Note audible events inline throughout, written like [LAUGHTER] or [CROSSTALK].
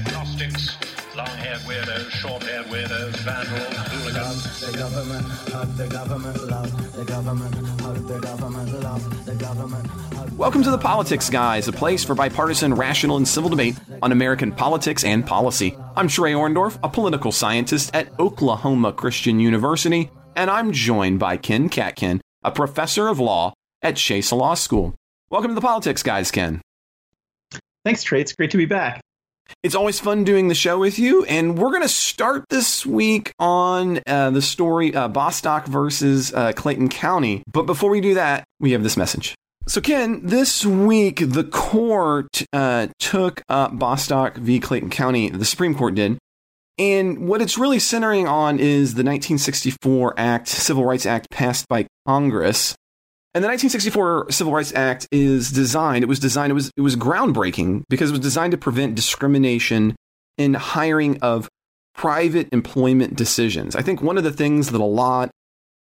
agnostics, long-haired weirdos, short-haired weirdos, vandals, hooligans. The government, hug the government, love the government, hug the government, love the government. Welcome to The Politics Guys, a place for bipartisan, rational, and civil debate on American politics and policy. I'm Trey Orndorff, a political scientist at Oklahoma Christian University, and I'm joined by Ken Katkin, a professor of law at Chase Law School. Welcome to The Politics Guys, Ken. Thanks, Trey. It's great to be back. It's always fun doing the show with you, and we're going to start this week on uh, the story uh, Bostock versus uh, Clayton County. But before we do that, we have this message. So, Ken, this week the court uh, took up Bostock v. Clayton County, the Supreme Court did. And what it's really centering on is the 1964 Act, Civil Rights Act passed by Congress. And the 1964 Civil Rights Act is designed, it was designed, it was, it was groundbreaking because it was designed to prevent discrimination in hiring of private employment decisions. I think one of the things that a lot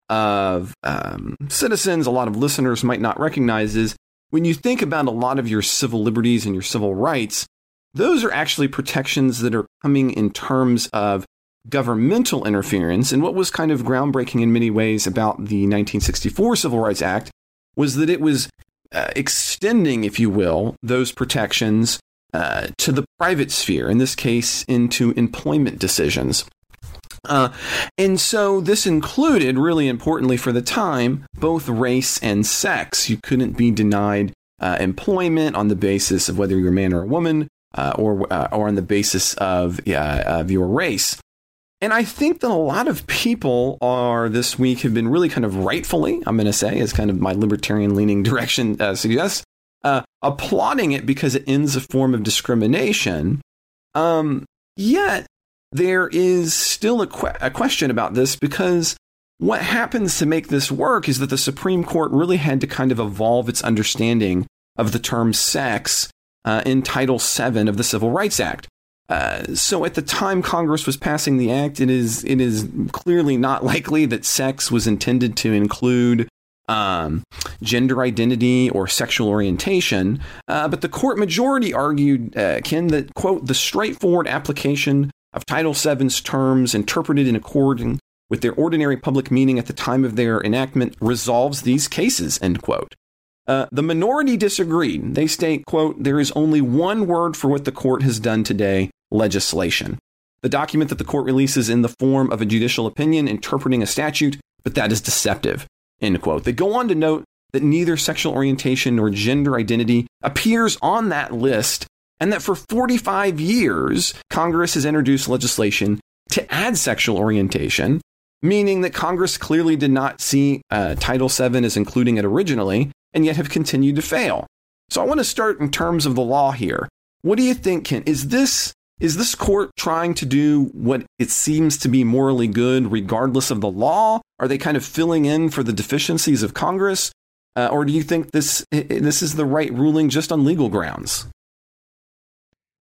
of um, citizens, a lot of listeners might not recognize is when you think about a lot of your civil liberties and your civil rights, those are actually protections that are coming in terms of governmental interference. And what was kind of groundbreaking in many ways about the 1964 Civil Rights Act was that it was uh, extending, if you will, those protections uh, to the private sphere, in this case, into employment decisions. Uh, and so this included, really importantly for the time, both race and sex. You couldn't be denied uh, employment on the basis of whether you're a man or a woman, uh, or uh, or on the basis of of your race. And I think that a lot of people are this week have been really kind of rightfully, I'm going to say, as kind of my libertarian leaning [LAUGHS] direction uh, suggests, uh, applauding it because it ends a form of discrimination. Um, yet there is still a, que- a question about this because what happens to make this work is that the Supreme Court really had to kind of evolve its understanding of the term sex uh, in Title VII of the Civil Rights Act. Uh, so at the time Congress was passing the act, it is it is clearly not likely that sex was intended to include um, gender identity or sexual orientation. Uh, but the court majority argued, uh, Ken, that quote the straightforward application of Title VII's terms interpreted in accordance with their ordinary public meaning at the time of their enactment resolves these cases. End quote. Uh, the minority disagreed. They state, quote, there is only one word for what the court has done today legislation. The document that the court releases in the form of a judicial opinion interpreting a statute, but that is deceptive, end quote. They go on to note that neither sexual orientation nor gender identity appears on that list, and that for 45 years, Congress has introduced legislation to add sexual orientation, meaning that Congress clearly did not see uh, Title VII as including it originally, and yet have continued to fail. So I want to start in terms of the law here. What do you think, Ken? Is this is this court trying to do what it seems to be morally good regardless of the law? Are they kind of filling in for the deficiencies of Congress? Uh, or do you think this this is the right ruling just on legal grounds?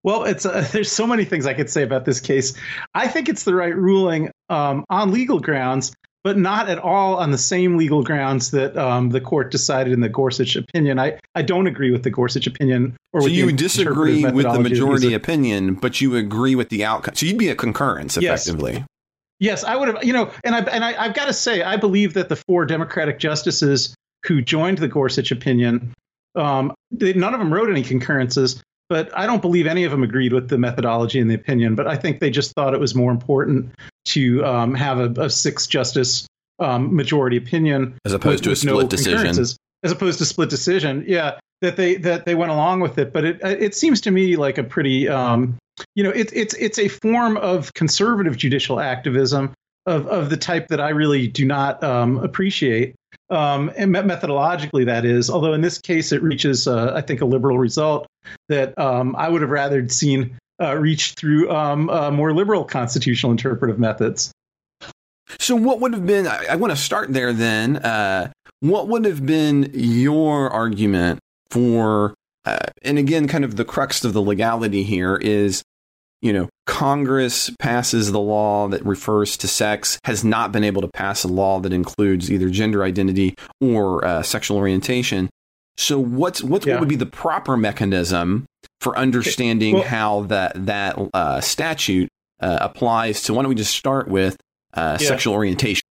Well, it's uh, [LAUGHS] there's so many things I could say about this case. I think it's the right ruling um, on legal grounds, but not at all on the same legal grounds that um, the court decided in the Gorsuch opinion. I, I don't agree with the Gorsuch opinion. Or so you disagree with the majority opinion, but you agree with the outcome. So you'd be a concurrence Yes. effectively. Yes, I would have. You know, and I and I, I've got to say, I believe that the four Democratic justices who joined the Gorsuch opinion, um, they, none of them wrote any concurrences, but I don't believe any of them agreed with the methodology and the opinion. But I think they just thought it was more important to um, have a, a six justice um, majority opinion As opposed to a split decision. as opposed to split decision. Yeah, that they that they went along with it, but it it seems to me like a pretty um, you know it's it's it's a form of conservative judicial activism of of the type that I really do not um, appreciate. Um, and me- methodologically, that is. Although in this case, it reaches, uh, I think, a liberal result that um, I would have rather seen uh, reach through um, uh, more liberal constitutional interpretive methods. So, what would have been? I, I want to start there then. Uh, what would have been your argument for? Uh, and again, kind of the crux of the legality here is, you know, Congress passes the law that refers to sex, has not been able to pass a law that includes either gender identity or uh, sexual orientation. So, what's what's Yeah. what would be the proper mechanism for understanding Well- how that that uh, statute uh, applies to. Why don't we just start with uh, Yeah. sexual orientation?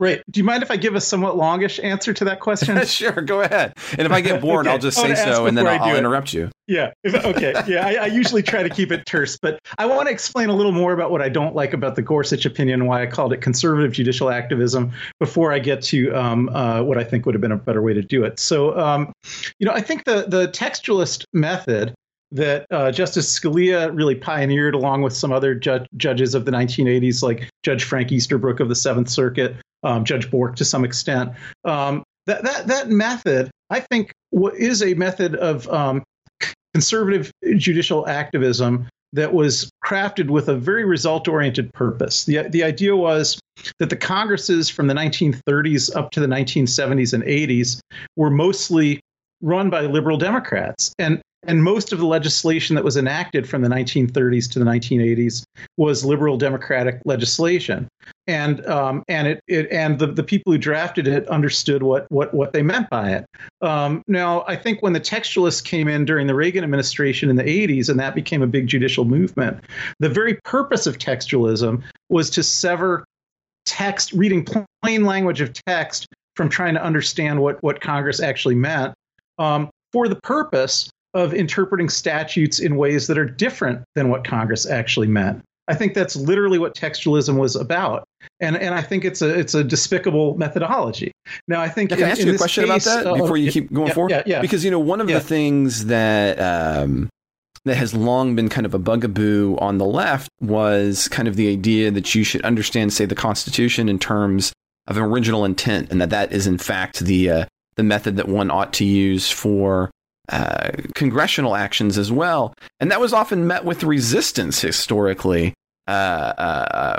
Right. Do you mind if I give a somewhat longish answer to that question? [LAUGHS] sure, go ahead. And if I get bored, Okay, I'll just [LAUGHS] say so, and then I I'll, do I'll interrupt you. Yeah. If- okay. [LAUGHS] Yeah. I, I usually try to keep it terse, but I want to explain a little more about what I don't like about the Gorsuch opinion and why I called it conservative judicial activism before I get to um, uh, what I think would have been a better way to do it. So, um, you know, I think the the textualist method that uh, Justice Scalia really pioneered, along with some other ju- judges of the 1980s, like Judge Frank Easterbrook of the Seventh Circuit, um, Judge Bork to some extent. Um, that that that method, I think, is a method of um, conservative judicial activism that was crafted with a very result oriented purpose. The, the idea was that the Congresses from the 1930s up to the 1970s and 80s were mostly run by liberal Democrats. And, and most of the legislation that was enacted from the 1930s to the 1980s was liberal Democratic legislation. And, um, and, it, it, and the, the people who drafted it understood what, what, what they meant by it. Um, now, I think when the textualists came in during the Reagan administration in the 80s, and that became a big judicial movement, the very purpose of textualism was to sever text, reading plain language of text, from trying to understand what, what Congress actually meant um, for the purpose of interpreting statutes in ways that are different than what Congress actually meant. I think that's literally what textualism was about, and and I think it's a it's a despicable methodology. Now, I think Can I in- ask in you a question case, about that uh, before you keep going yeah, forward? Yeah, yeah. Because you know one of Yeah. the things that um, that has long been kind of a bugaboo on the left was kind of the idea that you should understand, say, the Constitution in terms of original intent, and that that is in fact the uh, the method that one ought to use for. Uh, congressional actions as well, and that was often met with resistance historically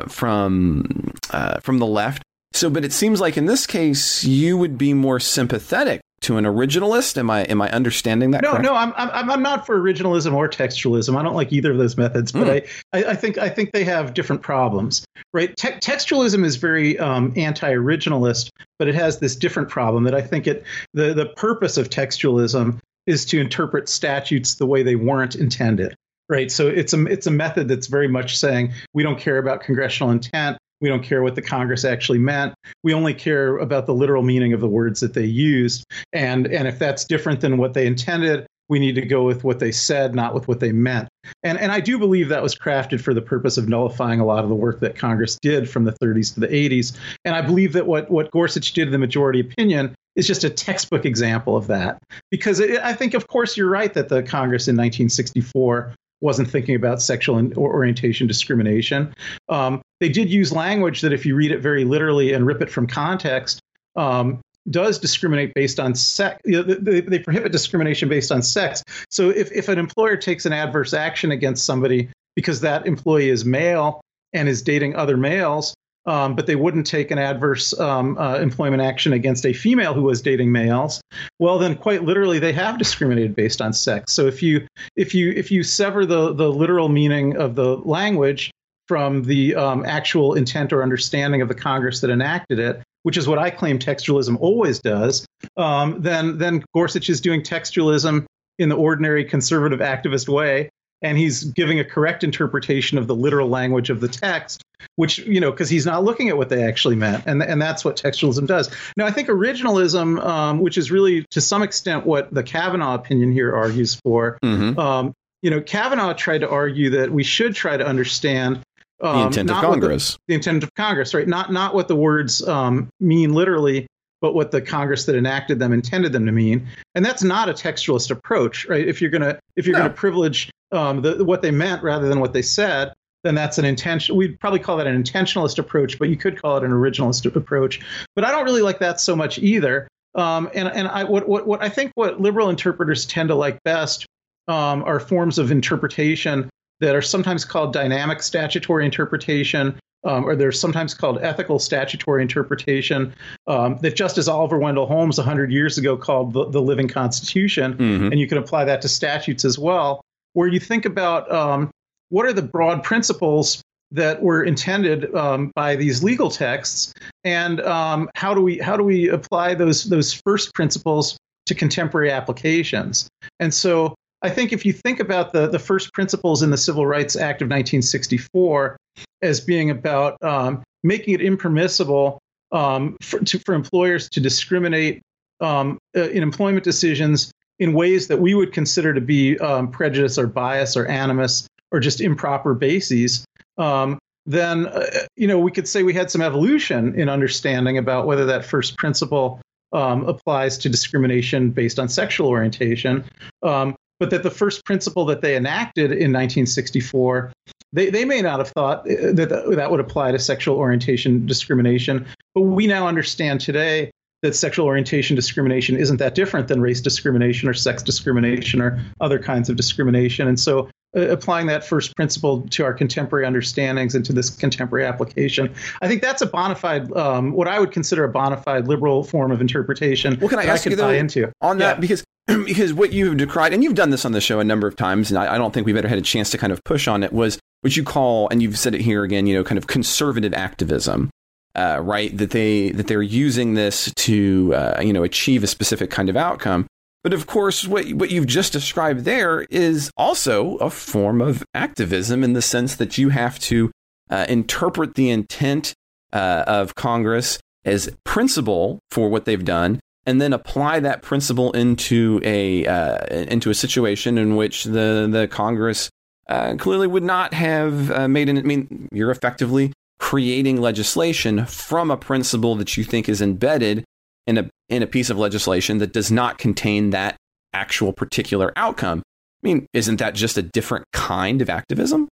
from uh, from the left. So, but it seems like in this case, you would be more sympathetic to an originalist. Am I am I understanding that? No, correct? no, I'm, I'm I'm not for originalism or textualism. I don't like either of those methods, but I, I, I think I think they have different problems, right? Te- textualism is very um, anti-originalist, but it has this different problem that I think it the the purpose of textualism is to interpret statutes the way they weren't intended, right? So it's a it's a method that's very much saying we don't care about congressional intent. We don't care what the Congress actually meant. We only care about the literal meaning of the words that they used. And, and if that's different than what they intended, we need to go with what they said, not with what they meant. And, and I do believe that was crafted for the purpose of nullifying a lot of the work that Congress did from the 30s to the 80s. And I believe that what, what Gorsuch did in the majority opinion is just a textbook example of that. Because it, I think, of course, you're right that the Congress in 1964 wasn't thinking about sexual orientation discrimination. Um, they did use language that, if you read it very literally and rip it from context, um, does discriminate based on sex. You know, they, they prohibit discrimination based on sex. So if, if an employer takes an adverse action against somebody because that employee is male and is dating other males, um, but they wouldn't take an adverse um, uh, employment action against a female who was dating males, well, then quite literally they have discriminated based on sex. So if you if you if you sever the the literal meaning of the language from the um, actual intent or understanding of the Congress that enacted it, which is what I claim textualism always does, um, then then Gorsuch is doing textualism in the ordinary conservative activist way, and he's giving a correct interpretation of the literal language of the text, which you know because he's not looking at what they actually meant, and and that's what textualism does. Now I think originalism, um, which is really to some extent what the Kavanaugh opinion here argues for, Mhm. um, you know, Kavanaugh tried to argue that we should try to understand um, the intent of what the- Congress. the intent of Congress, right? Not not what the words um, mean literally, but what the Congress that enacted them intended them to mean. And that's not a textualist approach, right? If you're gonna if you're No. gonna privilege um, the, what they meant rather than what they said, then that's an intention. We'd probably call that an intentionalist approach, but you could call it an originalist approach. But I don't really like that so much either. Um, and and I what, what what I think what liberal interpreters tend to like best um, are forms of interpretation that are sometimes called dynamic statutory interpretation, um, or they're sometimes called ethical statutory interpretation. Um, that Justice Oliver Wendell Holmes 100 years ago called the, the living Constitution, Mhm. and you can apply that to statutes as well, where you think about um, what are the broad principles that were intended um, by these legal texts, and um, how do we how do we apply those those first principles to contemporary applications? And so I think if you think about the, the first principles in the Civil Rights Act of 1964 as being about um, making it impermissible um, for, to, for employers to discriminate um, uh, in employment decisions in ways that we would consider to be um, prejudice or bias or animus or just improper bases, um, then uh, you know we could say we had some evolution in understanding about whether that first principle um, applies to discrimination based on sexual orientation. Um, but that the first principle that they enacted in 1964, they, they may not have thought uh, that that would apply to sexual orientation discrimination. But we now understand today that sexual orientation discrimination isn't that different than race discrimination or sex discrimination or other kinds of discrimination. And so uh, applying that first principle to our contemporary understandings and to this contemporary application. I think that's a bona fide, um, what I would consider a bona fide liberal form of interpretation. What can I ask I you though, into on that? Yeah. Because [CLEARS THROAT] because what you've decried, and you've done this on the show a number of times, and I, I don't think we've ever had a chance to kind of push on it, was what you call, and you've said it here again, you know, kind of conservative activism. Uh, right that they that they're using this to uh, you know achieve a specific kind of outcome but of course, what, what you've just described there is also a form of activism in the sense that you have to uh, interpret the intent uh, of Congress as principle for what they've done, and then apply that principle into a uh, into a situation in which the the Congress uh, clearly would not have made an. I mean, you're effectively creating legislation from a principle that you think is embedded in a in a piece of legislation that does not contain that actual particular outcome. I mean, isn't that just a different kind of activism?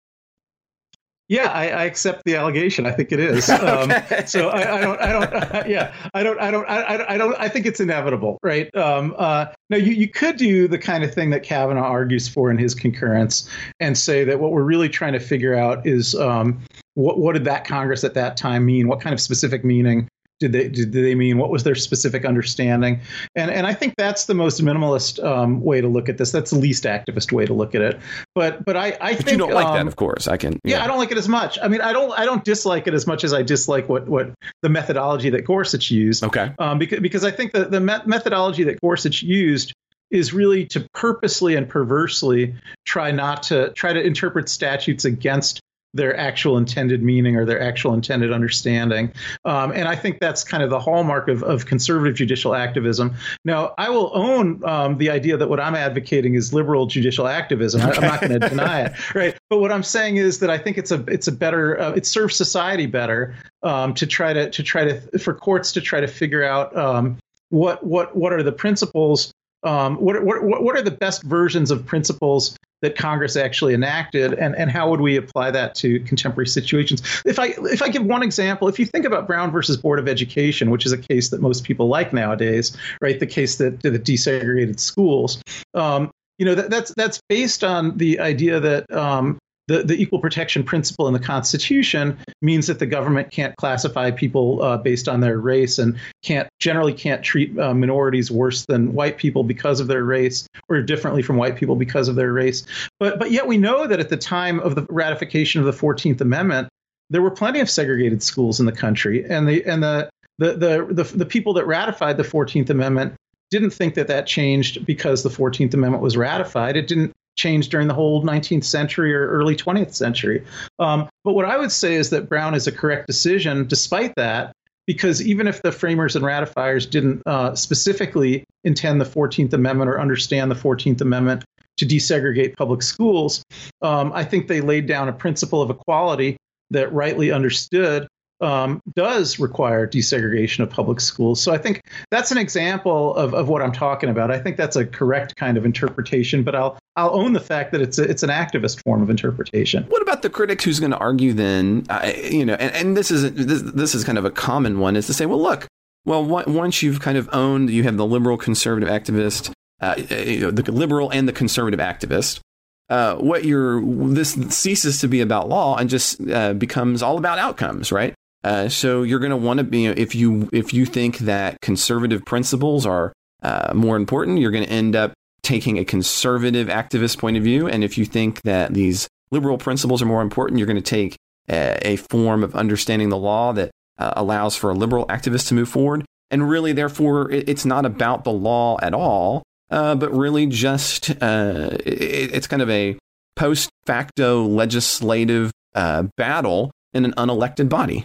Yeah, I, I, accept the allegation. I think it is. [LAUGHS] Um, so I, I, don't. I don't. Uh, [LAUGHS] yeah, I don't. I don't. I, I, don't. I think it's inevitable, right? Um, uh, now, you you could do the kind of thing that Kavanaugh argues for in his concurrence, and say that what we're really trying to figure out is um, what what did that Congress at that time mean? What kind of specific meaning did they did they mean? What was their specific understanding? And and I think that's the most minimalist um, way to look at this. That's the least activist way to look at it. But but I I but think you don't like um, that, of course. I can. Yeah. yeah. I don't like it as much. I mean, I don't I don't dislike it as much as I dislike what what the methodology that Gorsuch used. Okay. Um, because because I think that the methodology that Gorsuch used is really to purposely and perversely try not to try to interpret statutes against their actual intended meaning or their actual intended understanding. Um, and I think that's kind of the hallmark of, of conservative judicial activism. Now, I will own um, the idea that what I'm advocating is liberal judicial activism. I, am not going to deny it, [LAUGHS] right? But what I'm saying is that I think it's a it's a better uh, it serves society better um, to try to to try to for courts to try to figure out um, what what what are the principles um, what, what, what are the best versions of principles that Congress actually enacted, and, and how would we apply that to contemporary situations? If I if I give one example, if you think about Brown versus Board of Education, which is a case that most people like nowadays, right? The case that that desegregated schools. Um, you know that, that's that's based on the idea that um, the, the equal protection principle in the Constitution means that the government can't classify people uh, based on their race and can't generally can't treat uh, minorities worse than white people because of their race or differently from white people because of their race. But but yet we know that at the time of the ratification of the Fourteenth Amendment, there were plenty of segregated schools in the country, and the and the the the the, the people that ratified the Fourteenth Amendment didn't think that that changed because the 14th Amendment was ratified. It didn't changed during the whole 19th century or early 20th century. Um, but what I would say is that Brown is a correct decision despite that, because even if the framers and ratifiers didn't uh, specifically intend the 14th Amendment or understand the 14th Amendment to desegregate public schools, um, I think they laid down a principle of equality that rightly understood um, does require desegregation of public schools. So I think that's an example of, of what I'm talking about. I think that's a correct kind of interpretation, but I'll I'll own the fact that it's a, it's an activist form of interpretation. What about the critic who's going to argue then? Uh, you know, and, and this is this, this is kind of a common one is to say, well, look, well, once you've kind of owned, you have the liberal conservative activist, uh, you know, the liberal and the conservative activist. Uh, what you're this ceases to be about law and just uh, becomes all about outcomes, right? Uh, so you're going to want to be if you if you think that conservative principles are uh, more important, you're going to end up taking a conservative activist point of view. And if you think that these liberal principles are more important, you're going to take a, a form of understanding the law that uh, allows for a liberal activist to move forward. And really, therefore, it, it's not about the law at all. uh, but really just uh, it, it's kind of a post facto legislative uh, battle in an unelected body.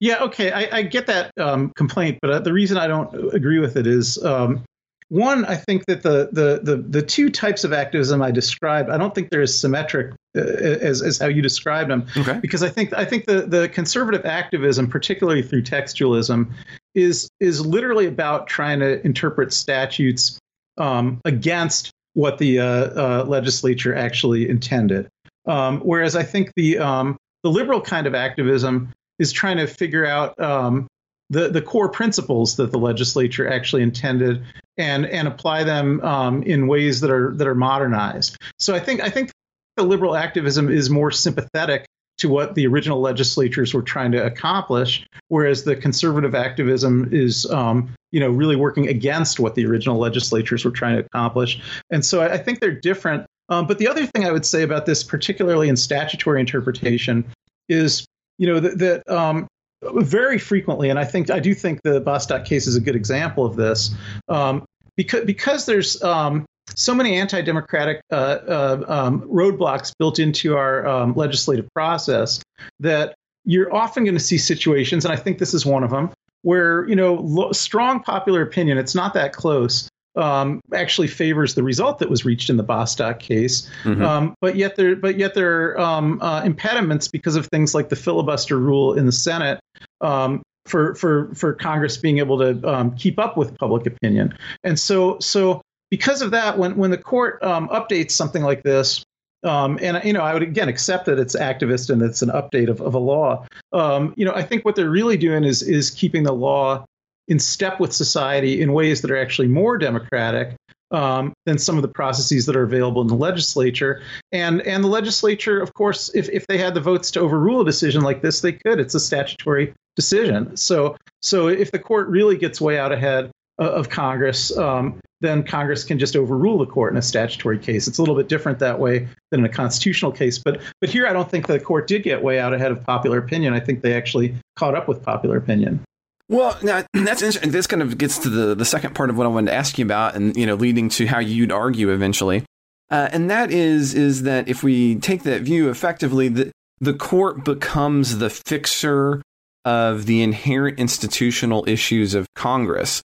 Yeah, okay, I, I get that um, complaint, but uh, the reason I don't agree with it is um, one, I think that the, the the the two types of activism I described, I don't think they're as symmetric uh, as as how you described them. Okay. Because I think I think the the conservative activism, particularly through textualism, is is literally about trying to interpret statutes um, against what the uh, uh, legislature actually intended. Um, whereas I think the um, the liberal kind of activism is trying to figure out um, the the core principles that the legislature actually intended and and apply them um, in ways that are that are modernized. So I think I think the liberal activism is more sympathetic to what the original legislatures were trying to accomplish, whereas the conservative activism is, um, you know, really working against what the original legislatures were trying to accomplish. And so I, think they're different. Um, but the other thing I would say about this, particularly in statutory interpretation, is, you know, that, that um, very frequently, and I think I do think the Bostock case is a good example of this, um, because because there's um, so many anti-democratic uh, uh, um, roadblocks built into our um, legislative process that you're often going to see situations, and I think this is one of them, where you know lo- strong popular opinion, it's not that close, um, actually favors the result that was reached in the Bostock case, Mhm. um, but yet there, but yet there are um, uh, impediments because of things like the filibuster rule in the Senate um, for for for Congress being able to um, keep up with public opinion, and so so because of that, when when the court um, updates something like this. Um, and you know, I would again accept that it's activist and it's an update of, of a law. Um, you know, I think what they're really doing is is keeping the law in step with society in ways that are actually more democratic um, than some of the processes that are available in the legislature. And and the legislature, of course, if, if they had the votes to overrule a decision like this, they could. It's a statutory decision. So so if the court really gets way out ahead uh, of Congress, um, then Congress can just overrule the court in a statutory case. It's a little bit different that way than in a constitutional case. But but here, I don't think the court did get way out ahead of popular opinion. I think they actually caught up with popular opinion. Well, now [CLEARS THROAT] that's interesting. This kind of gets to the the second part of what I wanted to ask you about, and you know, leading to how you'd argue eventually, uh, and that is is that if we take that view effectively, the the court becomes the fixer of the inherent institutional issues of Congress,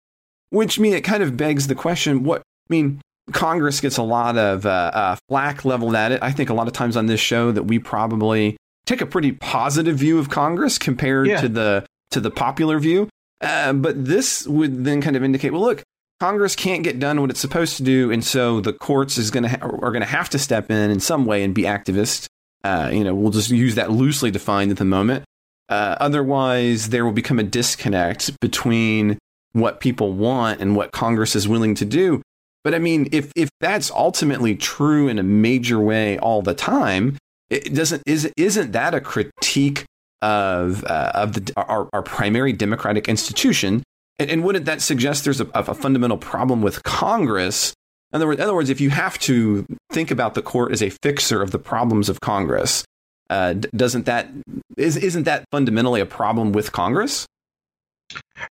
which mean it kind of begs the question: what I mean, Congress gets a lot of uh, uh, flack leveled at it. I think a lot of times on this show that we probably take a pretty positive view of Congress compared Yeah. to the to the popular view. Uh, but this would then kind of indicate, well, look, Congress can't get done what it's supposed to do, and so the courts is going to ha- are going to have to step in in some way and be activists. Uh, you know, we'll just use that loosely defined at the moment. Uh, otherwise, there will become a disconnect between what people want and what Congress is willing to do. But I mean, if if that's ultimately true in a major way all the time, it doesn't is isn't that a critique of uh, of the our, our primary democratic institution? And, and wouldn't that suggest there's a, a fundamental problem with Congress? In other, words, in other words, if you have to think about the court as a fixer of the problems of Congress, uh, doesn't that is isn't that fundamentally a problem with Congress?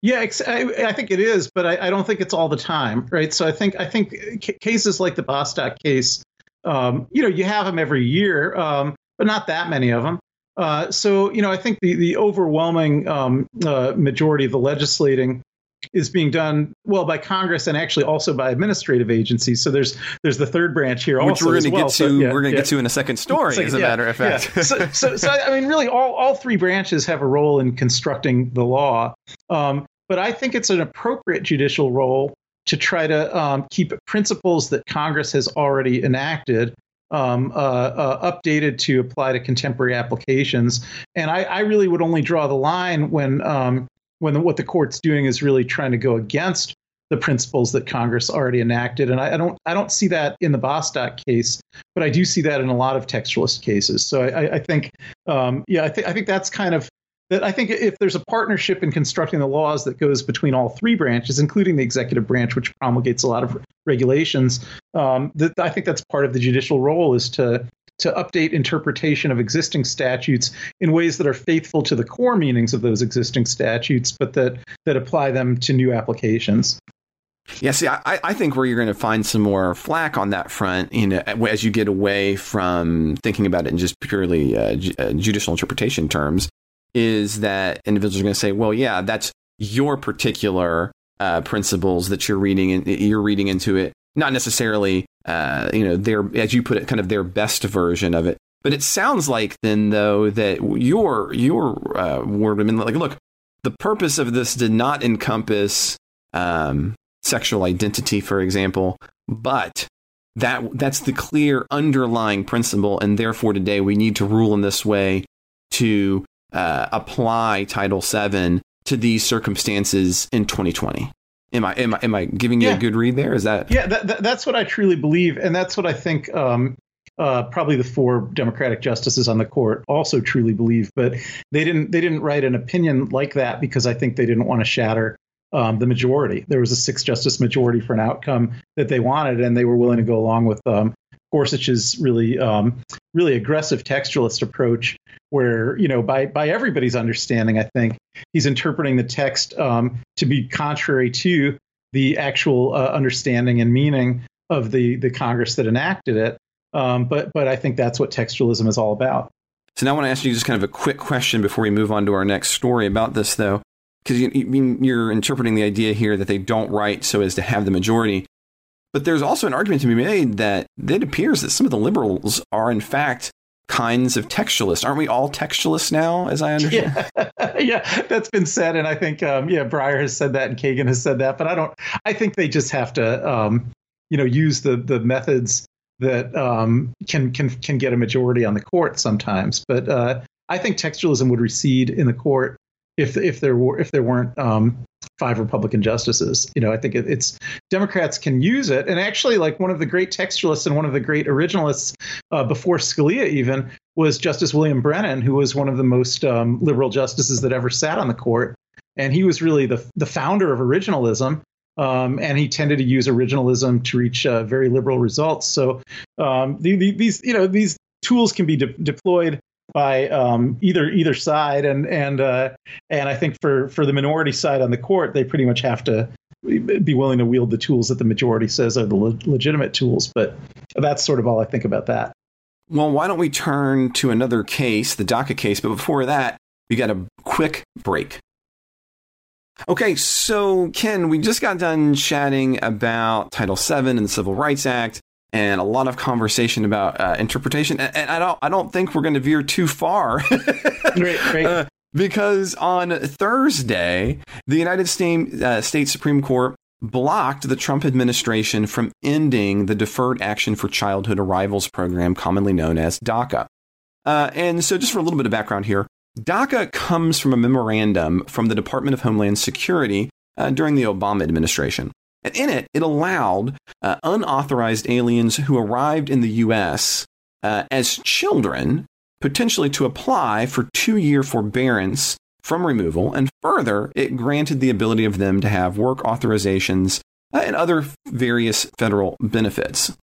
Yeah, I, think it is, but I, don't think it's all the time, right? So I think I think cases like the Bostock case, um, you know, you have them every year, um, but not that many of them. Uh, so you know, I think the the overwhelming um, uh, majority of the legislating is being done well by Congress and actually also by administrative agencies. So there's there's the third branch here, Which we're going to well. get So, to. yeah, we're going to yeah. get to in a second story, So, as a yeah, matter of fact. so, so, so, I mean, really, all, all three branches have a role in constructing the law. Um, but I think it's an appropriate judicial role to try to um, keep principles that Congress has already enacted um, uh, uh, updated to apply to contemporary applications. And I, I really would only draw the line when um, when the, what the court's doing is really trying to go against the principles that Congress already enacted. And I, I don't I don't see that in the Bostock case, but I do see that in a lot of textualist cases. So I, I think um, yeah, I think I think that's kind of that. I think if there's a partnership in constructing the laws that goes between all three branches, including the executive branch, which promulgates a lot of regulations, um, that I think that's part of the judicial role is to to update interpretation of existing statutes in ways that are faithful to the core meanings of those existing statutes, but that that apply them to new applications. Yeah, see, I, I think where you're going to find some more flack on that front, you know, as you get away from thinking about it in just purely uh, uh, judicial interpretation terms, is that individuals are going to say, "Well, yeah, that's your particular uh, principles that you're reading, and you're reading into it, not necessarily, uh, you know, their, as you put it, kind of their best version of it." But it sounds like then, though, that your your uh, word, I mean, like, look, the purpose of this did not encompass um, sexual identity, for example, but that that's the clear underlying principle, and therefore today we need to rule in this way to uh, apply Title VII to these circumstances in 2020. Am I am I am I giving you Yeah. a good read there? Is that Yeah, that, that, that's what I truly believe, and that's what I think. Um, uh, probably the four Democratic justices on the court also truly believe, but they didn't. They didn't write an opinion like that because I think they didn't want to shatter um, the majority. There was a six justice majority for an outcome that they wanted, and they were willing to go along with um, Gorsuch's really, um, really aggressive textualist approach, where you know, by by everybody's understanding, I think he's interpreting the text um, to be contrary to the actual uh, understanding and meaning of the the Congress that enacted it. Um, but but I think that's what textualism is all about. So now I want to ask you just kind of a quick question before we move on to our next story about this, though, because you, you you're interpreting the idea here that they don't write so as to have the majority. But there's also an argument to be made that it appears that some of the liberals are in fact kinds of textualists. Aren't we all textualists now, as I understand? Yeah, [LAUGHS] yeah, that's been said, and I think um, yeah, Breyer has said that, and Kagan has said that. But I don't. I think they just have to, um, you know, use the the methods that um, can can can get a majority on the court sometimes. But uh, I think textualism would recede in the court if if there were if there weren't um, five Republican justices. You know, I think it, it's Democrats can use it, and actually, like one of the great textualists and one of the great originalists uh, before Scalia even was Justice William Brennan, who was one of the most um, liberal justices that ever sat on the court, and he was really the the founder of originalism. Um, and he tended to use originalism to reach uh, very liberal results. So um, the, the, these, you know, these tools can be de- deployed by um, either either side, and and uh, and I think for for the minority side on the court, they pretty much have to be willing to wield the tools that the majority says are the le- legitimate tools. But that's sort of all I think about that. Well, why don't we turn to another case, the DACA case? But before that, we got a quick break. Okay, so Ken, we just got done chatting about Title VII and the Civil Rights Act, and a lot of conversation about uh, interpretation. And, and I don't, I don't think we're going to veer too far. [LAUGHS] Great, great. Uh, because on Thursday, the United States, uh, States Supreme Court blocked the Trump administration from ending the Deferred Action for Childhood Arrivals program, commonly known as DACA. Uh, and so, just for a little bit of background here, DACA comes from a memorandum from the Department of Homeland Security uh, during the Obama administration. And in it, it allowed uh, unauthorized aliens who arrived in the U.S. Uh, as children potentially to apply for two year forbearance from removal. And further, it granted the ability of them to have work authorizations uh, and other various federal benefits. [CLEARS THROAT]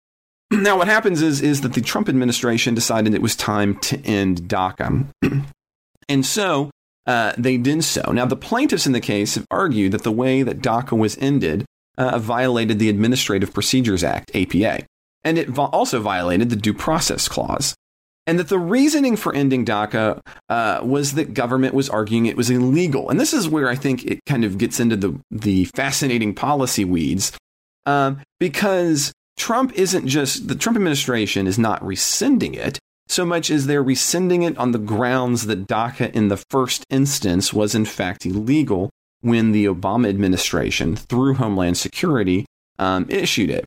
Now, what happens is, is that the Trump administration decided it was time to end DACA. [CLEARS THROAT] and so uh, they did so. Now, the plaintiffs in the case have argued that the way that DACA was ended uh, violated the Administrative Procedures Act, APA, and it vo- also violated the Due Process Clause. And that the reasoning for ending DACA uh, was that government was arguing it was illegal. And this is where I think it kind of gets into the, the fascinating policy weeds, um, because Trump isn't just, the Trump administration is not rescinding it so much as they're rescinding it on the grounds that DACA in the first instance was in fact illegal when the Obama administration, through Homeland Security, um, issued it.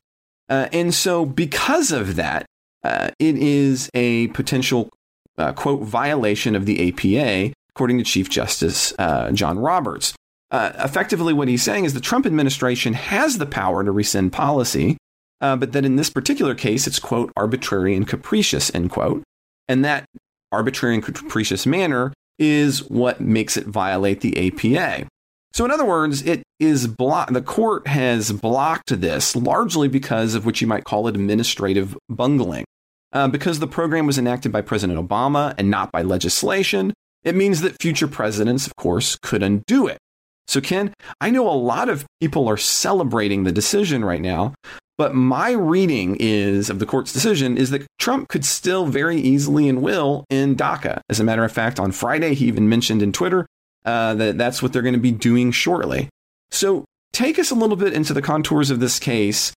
Uh, and so, because of that, uh, it is a potential, uh, quote, violation of the APA, according to Chief Justice uh, John Roberts. Uh, effectively, what he's saying is the Trump administration has the power to rescind policy, uh, but that in this particular case, it's, quote, arbitrary and capricious, end quote. And that arbitrary and capricious manner is what makes it violate the APA. So, in other words, it is. The court has blocked this largely because of what you might call administrative bungling. Uh, because the program was enacted by President Obama and not by legislation, it means that future presidents, of course, could undo it. So, Ken, I know a lot of people are celebrating the decision right now, but my reading is of the court's decision is that Trump could still very easily and will in DACA. As a matter of fact, on Friday, he even mentioned in Twitter uh, that that's what they're going to be doing shortly. So, take us a little bit into the contours of this case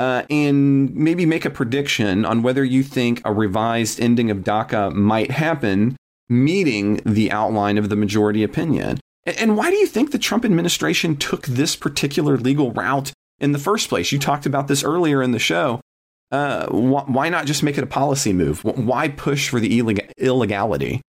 uh, and maybe make a prediction on whether you think a revised ending of DACA might happen, meeting the outline of the majority opinion. And why do you think the Trump administration took this particular legal route in the first place? You talked about this earlier in the show. Uh, wh- why not just make it a policy move? Why push for the illeg- illegality?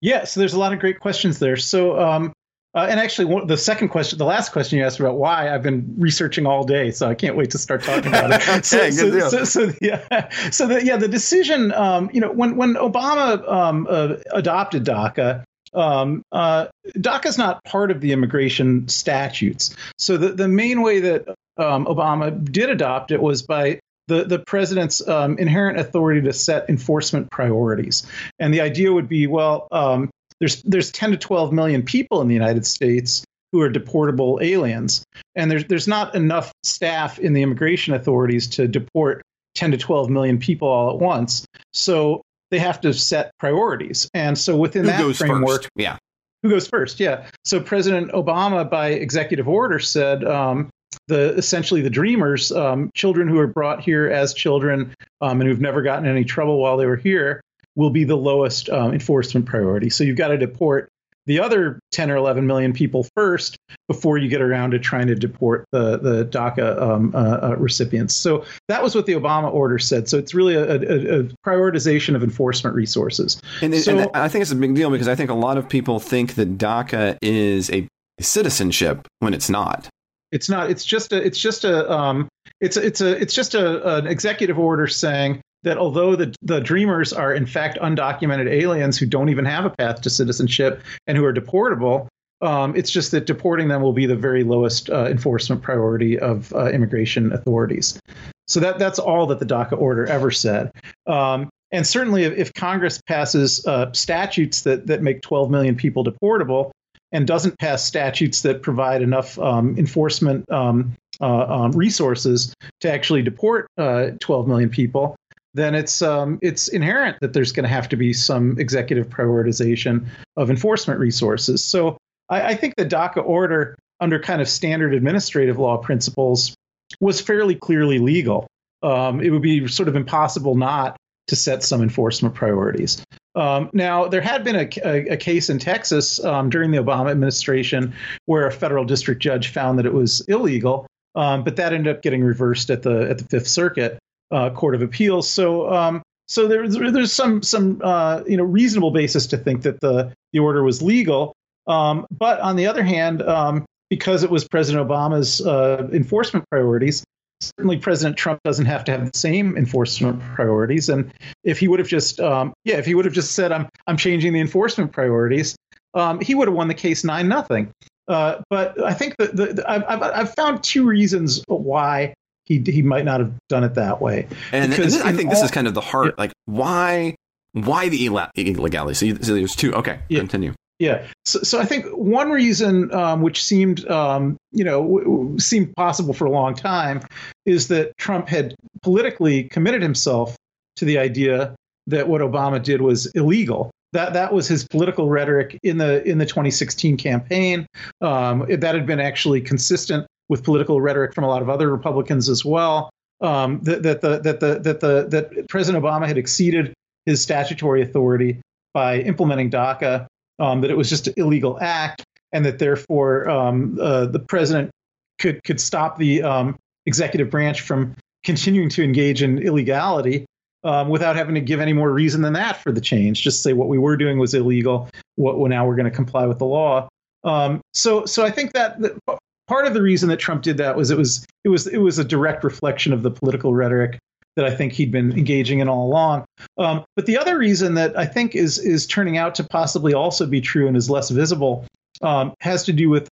Yeah, so there's a lot of great questions there. So, um, uh, and actually, one, the second question, the last question you asked about why, I've been researching all day, so I can't wait to start talking about it. [LAUGHS] so, good deal. So, so, yeah, so the, yeah, the decision, um, you know, when when Obama um, uh, adopted DACA, um, uh, DACA is not part of the immigration statutes. So the the main way that um, Obama did adopt it was by the, the president's um, inherent authority to set enforcement priorities. And the idea would be, well, um, there's there's 10 to 12 million people in the United States who are deportable aliens, and there's there's not enough staff in the immigration authorities to deport 10 to 12 million people all at once. So they have to set priorities, and so within Who that framework, first? Yeah. who goes first? Yeah. So President Obama, by executive order, said um, the essentially the dreamers, um, children who are brought here as children um, and who've never gotten any trouble while they were here, will be the lowest um, enforcement priority. So you've got to deport the other 10 or 11 million people first before you get around to trying to deport the the DACA um, uh, uh, recipients. So that was what the Obama order said. So it's really a, a, a prioritization of enforcement resources. And, it- So- and I think it's a big deal because I think a lot of people think that DACA is a citizenship when it's not. It's not. It's just a. It's just a. Um, it's it's a. It's just a an executive order saying that although the the Dreamers are in fact undocumented aliens who don't even have a path to citizenship and who are deportable, um, it's just that deporting them will be the very lowest uh, enforcement priority of uh, immigration authorities. So that that's all that the DACA order ever said. Um, and certainly, if, if Congress passes uh, statutes that that make 12 million people deportable, and doesn't pass statutes that provide enough um, enforcement um, uh, um, resources to actually deport uh, 12 million people, then it's um, it's inherent that there's going to have to be some executive prioritization of enforcement resources. So I, I think the DACA order, under kind of standard administrative law principles, was fairly clearly legal. Um, it would be sort of impossible not to set some enforcement priorities. Um, now, there had been a, a, a case in Texas um, during the Obama administration where a federal district judge found that it was illegal, um, but that ended up getting reversed at the at the Fifth Circuit uh, Court of Appeals. So, um, so there's there's some some uh, you know reasonable basis to think that the the order was legal. Um, but on the other hand, um, because it was President Obama's uh, enforcement priorities, certainly President Trump doesn't have to have the same enforcement priorities. And if he would have just, um, yeah, if he would have just said, "I'm I'm changing the enforcement priorities," um, he would have won the case nine nothing. Uh, but I think that the, the, I've, I've I've found two reasons why he he might not have done it that way. And, and this- I in think this is kind of the heart. Like, why, why the illegality? So, you, so there's two. Okay, Yeah. continue. Yeah. So, so I think one reason, um, which seemed, um, you know, seemed possible for a long time, is that Trump had politically committed himself to the idea that what Obama did was illegal. That that was his political rhetoric in the in the 2016 campaign. Um, that had been actually consistent with political rhetoric from a lot of other Republicans as well. Um, that that the that the that the that President Obama had exceeded his statutory authority by implementing DACA um, that it was just an illegal act, and that therefore um, uh, the president could could stop the um, executive branch from continuing to engage in illegality um, without having to give any more reason than that for the change. Just say what we were doing was illegal. What well, now we're going to comply with the law. Um, so so I think that, part of the reason that Trump did that was it was it was it was a direct reflection of the political rhetoric that I think he'd been engaging in all along. Um, but the other reason that I think is is turning out to possibly also be true and is less visible um, has to do with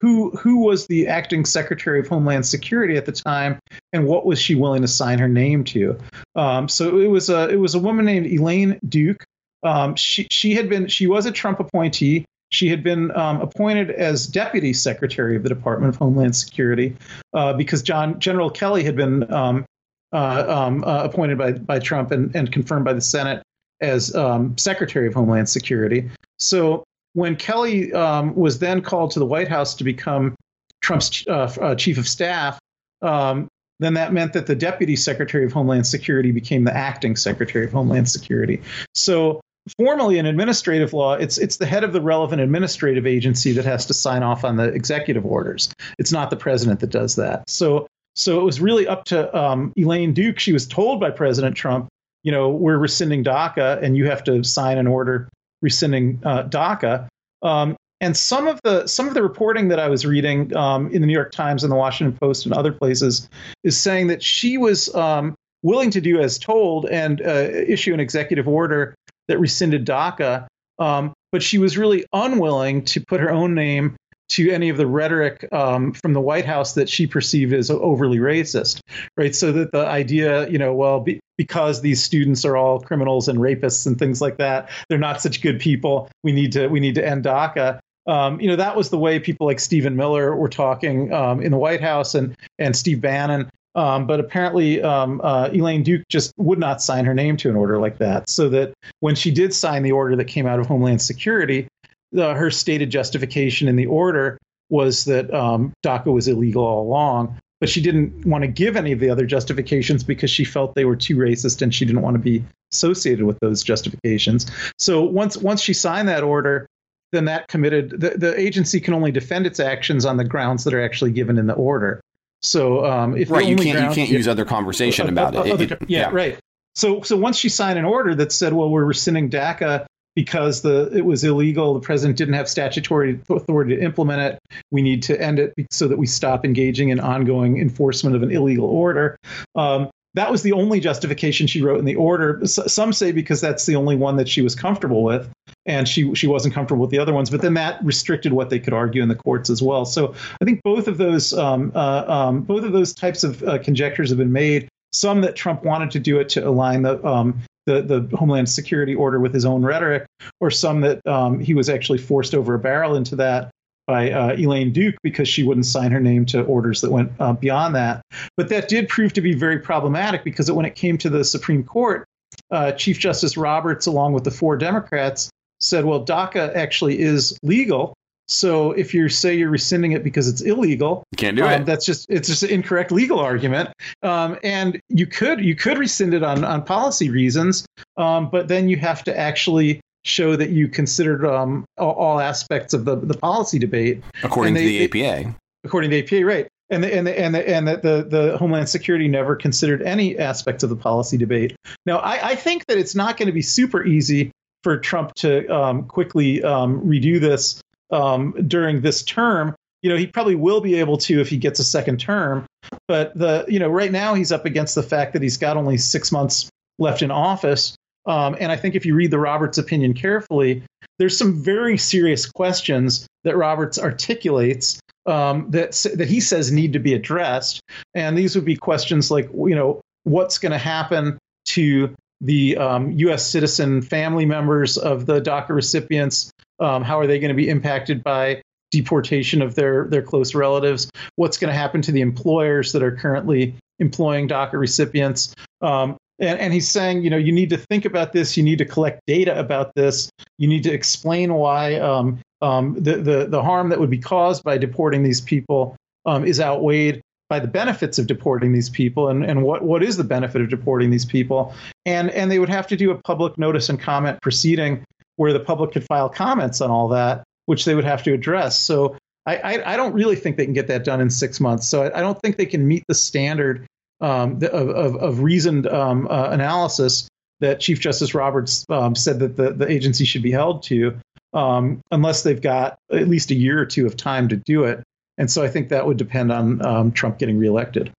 who who was the acting Secretary of Homeland Security at the time, and what was she willing to sign her name to? Um, so it was a it was a woman named Elaine Duke. Um, she she had been she was a Trump appointee. she had been um, appointed as deputy secretary of the Department of Homeland Security uh, because John General Kelly had been um, uh, um, uh, appointed by by Trump and, and confirmed by the Senate as um, secretary of Homeland Security. So when Kelly um, was then called to the White House to become Trump's uh, uh, chief of staff, um, then that meant that the deputy secretary of Homeland Security became the acting secretary of Homeland Security. So formally in administrative law, it's it's the head of the relevant administrative agency that has to sign off on the executive orders. It's not the president that does that. So so it was really up to um, Elaine Duke. She was told by President Trump, you know, we're rescinding DACA, and you have to sign an order rescinding uh, DACA. Um, and some of the some of the reporting that I was reading um, in the New York Times and the Washington Post and other places is saying that she was um, willing to do as told and uh, issue an executive order that rescinded DACA, um, but she was really unwilling to put her own name to any of the rhetoric um, from the White House that she perceived as overly racist, right? So that the idea, you know, well, be, because these students are all criminals and rapists and things like that, they're not such good people. We need to we need to end DACA. Um, you know, that was the way people like Stephen Miller were talking um, in the White House and and Steve Bannon. Um, but apparently, um, uh, Elaine Duke just would not sign her name to an order like that. So that when she did sign the order that came out of Homeland Security, uh, her stated justification in the order was that um, DACA was illegal all along. But she didn't want to give any of the other justifications because she felt they were too racist and she didn't want to be associated with those justifications. So once once she signed that order, then that committed the, the agency can only defend its actions on the grounds that are actually given in the order. So um, if right, you can't ground, you can't use other conversation uh, about uh, it. Other, it, yeah, yeah, right. So so once she signed an order that said, well, we're rescinding DACA because the it was illegal, the president didn't have statutory authority to implement it. We need to end it so that we stop engaging in ongoing enforcement of an illegal order. Um, that was the only justification she wrote in the order. Some say because that's the only one that she was comfortable with, and she she wasn't comfortable with the other ones. But then that restricted what they could argue in the courts as well. So I think both of those um, uh, um, both of those types of uh, conjectures have been made. Some that Trump wanted to do it to align the um, the, the Homeland Security order with his own rhetoric, or some that um, he was actually forced over a barrel into that by uh, Elaine Duke because she wouldn't sign her name to orders that went uh, beyond that. But that did prove to be very problematic because when it came to the Supreme Court, uh, Chief Justice Roberts, along with the four Democrats, said, well, DACA actually is legal. So if you say you're rescinding it because it's illegal, you can't do um, it. That's just it's just an incorrect legal argument. Um, and you could you could rescind it on on policy reasons, um, but then you have to actually show that you considered um, all, all, aspects of the, the policy debate. According they, to the they, APA. According to the APA, right. And the, and the, and the, and the, the, the, Homeland Security never considered any aspects of the policy debate. Now, I, I think that it's not going to be super easy for Trump to um, quickly um, redo this um, during this term. You know, he probably will be able to if he gets a second term. But the you know right now he's up against the fact that he's got only six months left in office, um, and I think if you read the Roberts opinion carefully, there's some very serious questions that Roberts articulates um, that that he says need to be addressed, and these would be questions like, you know, what's going to happen to the um, U.S. citizen family members of the DACA recipients? Um, how are they going to be impacted by deportation of their their close relatives? What's going to happen to the employers that are currently employing DACA recipients? Um, and, and, he's saying, you know, you need to think about this. You need to collect data about this. You need to explain why um, um, the, the, the harm that would be caused by deporting these people um, is outweighed by the benefits of deporting these people and, and what, what is the benefit of deporting these people. And, and they would have to do a public notice and comment proceeding where the public could file comments on all that, which they would have to address. So I, I, I don't really think they can get that done in six months. So I, I don't think they can meet the standard um, of, of, of, reasoned um, uh, analysis that Chief Justice Roberts um, said that the, the agency should be held to, um, unless they've got at least a year or two of time to do it. And so I think that would depend on um, Trump getting reelected.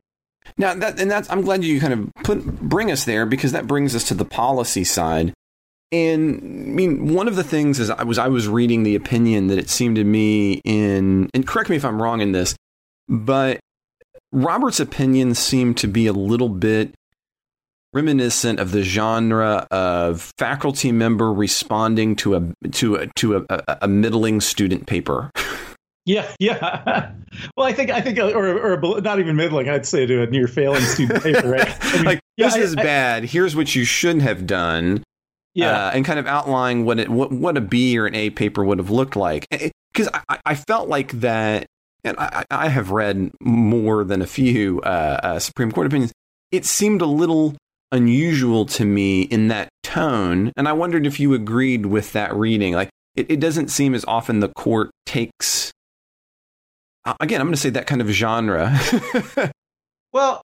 Now, that, and that's I'm glad you kind of put bring us there because that brings us to the policy side. And I mean, one of the things is I was I was reading the opinion that it seemed to me in, and correct me if I'm wrong in this, but Robert's opinions seem to be a little bit reminiscent of the genre of faculty member responding to a to a, to a, a, a middling student paper. Yeah, yeah. [LAUGHS] well, I think I think, uh, or, or not even middling. I'd say to a near failing student paper, right? [LAUGHS] I mean, like yeah, this I, is I, bad. Here's what you shouldn't have done. Yeah, uh, and kind of outline what it what what a B or an A paper would have looked like. Because I, I felt like that, and I, I have read more than a few uh, uh, Supreme Court opinions. It seemed a little unusual to me in that tone, and I wondered if you agreed with that reading. Like, it, it doesn't seem as often the court takes again, I'm going to say that kind of genre. [LAUGHS] well,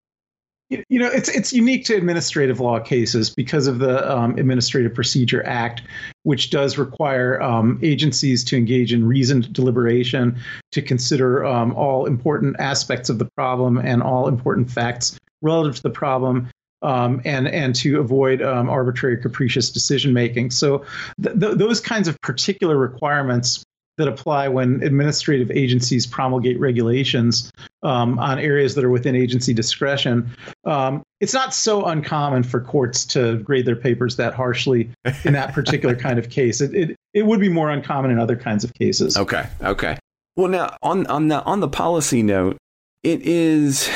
you know, it's it's unique to administrative law cases because of the um, Administrative Procedure Act, which does require um, agencies to engage in reasoned deliberation, to consider um, all important aspects of the problem and all important facts relative to the problem, um, and and to avoid um, arbitrary capricious decision making. So th- th- those kinds of particular requirements that apply when administrative agencies promulgate regulations um, on areas that are within agency discretion. Um, it's not so uncommon for courts to grade their papers that harshly in that particular kind of case. It, it, it would be more uncommon in other kinds of cases. Okay. Okay. Well, now on on the on the policy note, it is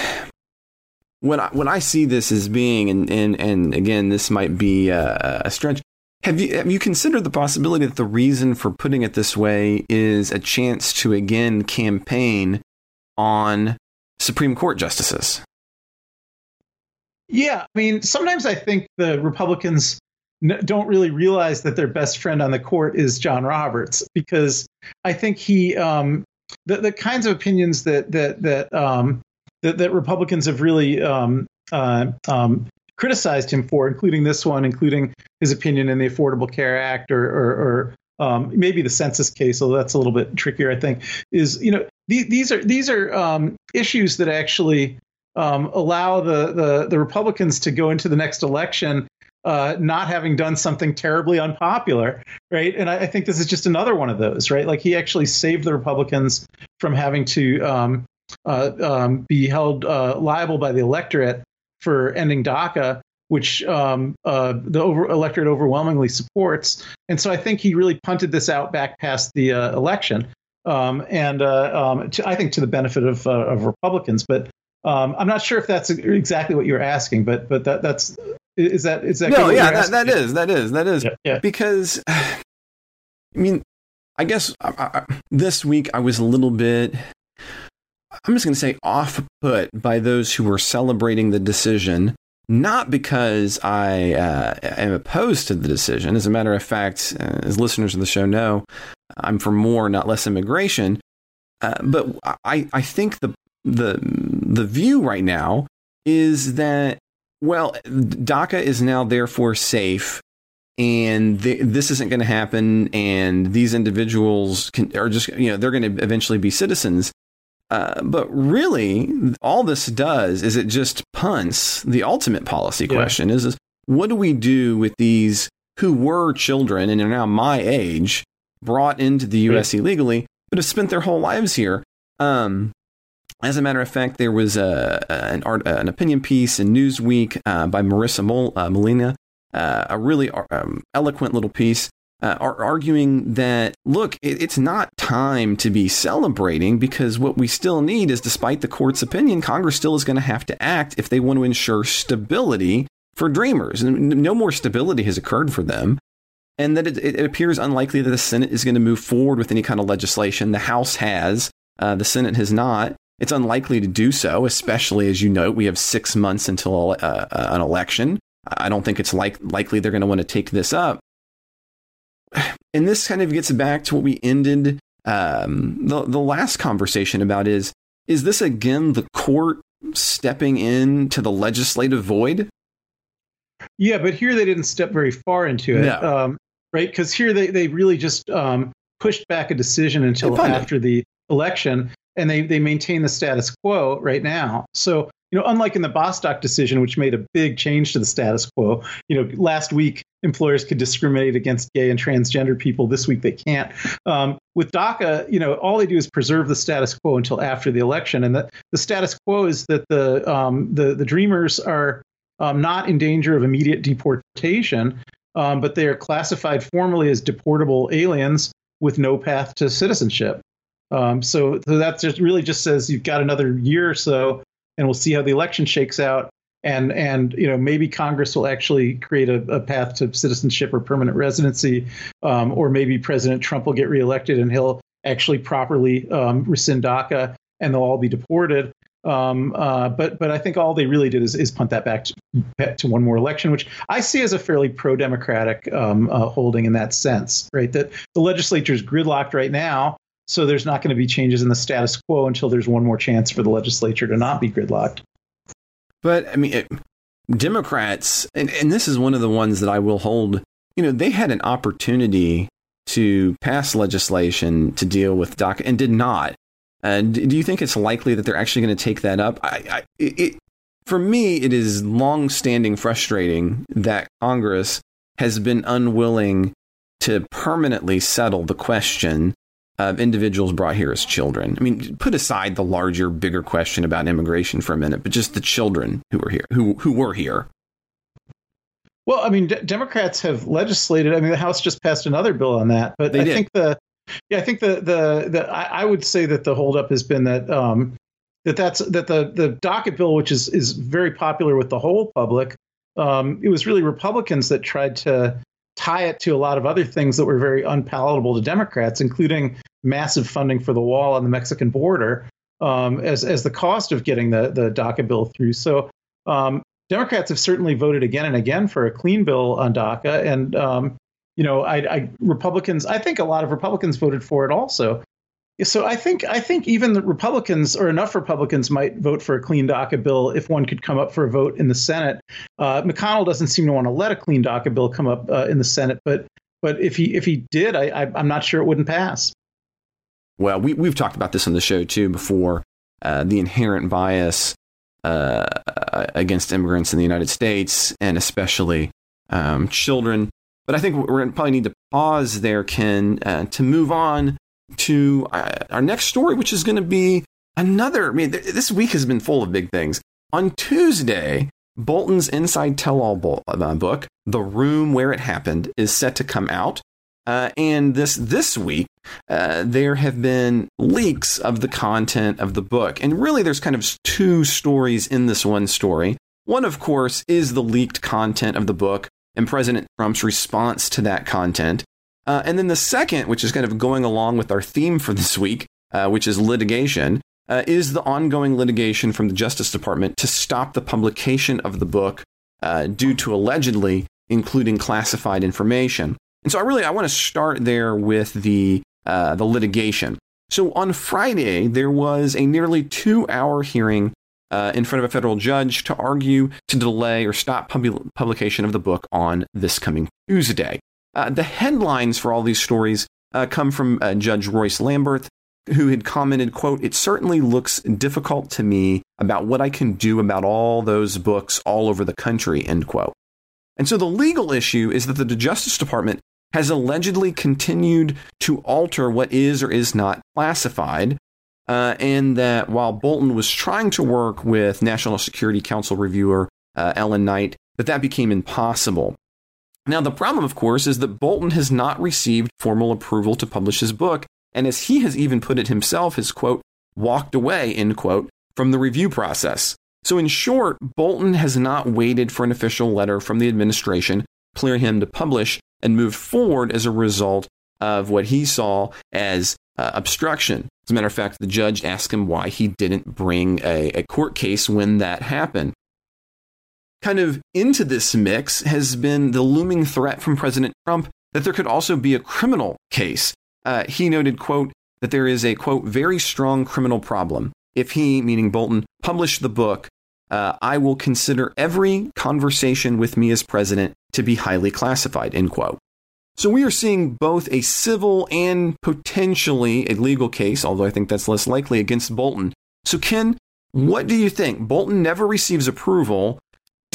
when I when I see this as being and and and again, this might be a, a stretch have you have you considered the possibility that the reason for putting it this way is a chance to again campaign on Supreme Court justices? Yeah, I mean, sometimes I think the Republicans don't really realize that their best friend on the court is John Roberts because I think he um, the the kinds of opinions that that that um, that, that Republicans have really um, uh, um, criticized him for, including this one, including his opinion in the Affordable Care Act or, or, or um, maybe the census case, although that's a little bit trickier, I think, is you know these, are these are um, issues that actually um, allow the, the the Republicans to go into the next election uh, not having done something terribly unpopular, right? And I, I, think this is just another one of those, right? Like he actually saved the Republicans from having to um, uh, um, be held uh, liable by the electorate for ending DACA, which um, uh, the over- electorate overwhelmingly supports. And so I think he really punted this out back past the uh, election, um, and uh, um, to, I think to the benefit of, uh, of Republicans. But um, I'm not sure if that's exactly what you're asking, but but that that's is that is that no yeah that, that is that is that is yeah, yeah. because [SIGHS] I mean I guess I, I, this week I was a little bit I'm just going to say off put by those who were celebrating the decision, not because I uh, am opposed to the decision. As a matter of fact, uh, as listeners of the show know, I'm for more, not less immigration. Uh, but I, I think the, the, the view right now is that, well, DACA is now therefore safe and this isn't going to happen and these individuals can, are just you know they're going to eventually be citizens uh, but really, all this does is it just punts the ultimate policy question: is, is what do we do with these who were children and are now my age, brought into the U.S. Right. illegally, but have spent their whole lives here? Um, as a matter of fact, there was a, an, art, an opinion piece in Newsweek uh, by Marissa Mol, uh, Molina, uh, a really um, eloquent little piece uh, are arguing that, look, it, it's not time to be celebrating because what we still need is, despite the court's opinion, Congress still is going to have to act if they want to ensure stability for dreamers. And no more stability has occurred for them. And that it, it appears unlikely that the Senate is going to move forward with any kind of legislation. The House has, uh, the Senate has not. It's unlikely to do so, especially as you note, we have six months until uh, an election. I don't think it's like, likely they're going to want to take this up and this kind of gets back to what we ended um, the the last conversation about is is this again the court stepping in to the legislative void? Yeah, but here they didn't step very far into it, no. um, right? Because here they they really just um, pushed back a decision until after the election, and they they maintain the status quo right now. So you know, unlike in the Bostock decision, which made a big change to the status quo, you know, last week employers could discriminate against gay and transgender people. This week they can't. Um, with DACA, you know, all they do is preserve the status quo until after the election, and the, the status quo is that the um, the the Dreamers are um, not in danger of immediate deportation, um, but they are classified formally as deportable aliens with no path to citizenship. Um, so, so that just really just says you've got another year or so, and we'll see how the election shakes out. And and you know maybe Congress will actually create a, a path to citizenship or permanent residency, um, or maybe President Trump will get reelected and he'll actually properly um, rescind DACA and they'll all be deported. Um, uh, but but I think all they really did is, is punt that back to, to, one more election, which I see as a fairly pro-democratic um, uh, holding in that sense, right? That the legislature is gridlocked right now, so there's not going to be changes in the status quo until there's one more chance for the legislature to not be gridlocked. But I mean, it, Democrats, and, and this is one of the ones that I will hold. You know, they had an opportunity to pass legislation to deal with DACA and did not. Uh, do you think it's likely that they're actually going to take that up? I, I, it, for me, it is long-standing frustrating that Congress has been unwilling to permanently settle the question of individuals brought here as children. I mean, put aside the larger, bigger question about immigration for a minute, but just the children who were here, who who were here. Well, I mean, D- Democrats have legislated. I mean, the House just passed another bill on that, but they I did. think the yeah, I think the the the I, I, would say that the holdup has been that um, that that's that the the DACA bill, which is is very popular with the whole public, um, it was really Republicans that tried to tie it to a lot of other things that were very unpalatable to Democrats, including massive funding for the wall on the Mexican border um, as as the cost of getting the the DACA bill through. So um, Democrats have certainly voted again and again for a clean bill on DACA, and um, you know, I, I, Republicans, I think a lot of Republicans voted for it also. So I think I think even the Republicans or enough Republicans might vote for a clean DACA bill if one could come up for a vote in the Senate. Uh, McConnell doesn't seem to want to let a clean DACA bill come up uh, in the Senate, but but if he if he did, I, I am not sure it wouldn't pass. Well, we we've talked about this on the show too before. Uh, the inherent bias uh, against immigrants in the United States and especially um, children but I think we're going to probably need to pause there, Ken, uh, to move on to uh, our next story, which is going to be another. I mean, th- this week has been full of big things. On Tuesday, Bolton's Inside Tell All uh, book, The Room Where It Happened, is set to come out. Uh, and this this week, uh, there have been leaks of the content of the book, and really, there's kind of two stories in this one story. One, of course, is the leaked content of the book, and President Trump's response to that content. Uh, and then the second, which is kind of going along with our theme for this week, uh, which is litigation, uh, is the ongoing litigation from the Justice Department to stop the publication of the book uh, due to allegedly including classified information. And so I really I want to start there with the uh, the litigation. So on Friday there was a nearly two hour hearing uh, in front of a federal judge to argue to delay or stop pub- publication of the book on this coming Tuesday. Uh, the headlines for all these stories uh, come from uh, Judge Royce Lamberth, who had commented, quote, it certainly looks difficult to me about what I can do about all those books all over the country, end quote. And so the legal issue is that the Justice Department has allegedly continued to alter what is or is not classified uh, and that while Bolton was trying to work with National Security Council reviewer uh, Ellen Knight, that that became impossible. Now, the problem, of course, is that Bolton has not received formal approval to publish his book, and as he has even put it himself, has, quote, walked away, end quote, from the review process. So, in short, Bolton has not waited for an official letter from the administration clear him to publish and moved forward as a result of what he saw as uh, obstruction. As a matter of fact, the judge asked him why he didn't bring a, a court case when that happened. Kind of into this mix has been the looming threat from President Trump that there could also be a criminal case. Uh, he noted, quote, that there is a, quote, very strong criminal problem. If he, meaning Bolton, published the book, uh, I will consider every conversation with me as president to be highly classified, end quote. So we are seeing both a civil and potentially a legal case, although I think that's less likely, against Bolton. So, Ken, what do you think? Bolton never receives approval.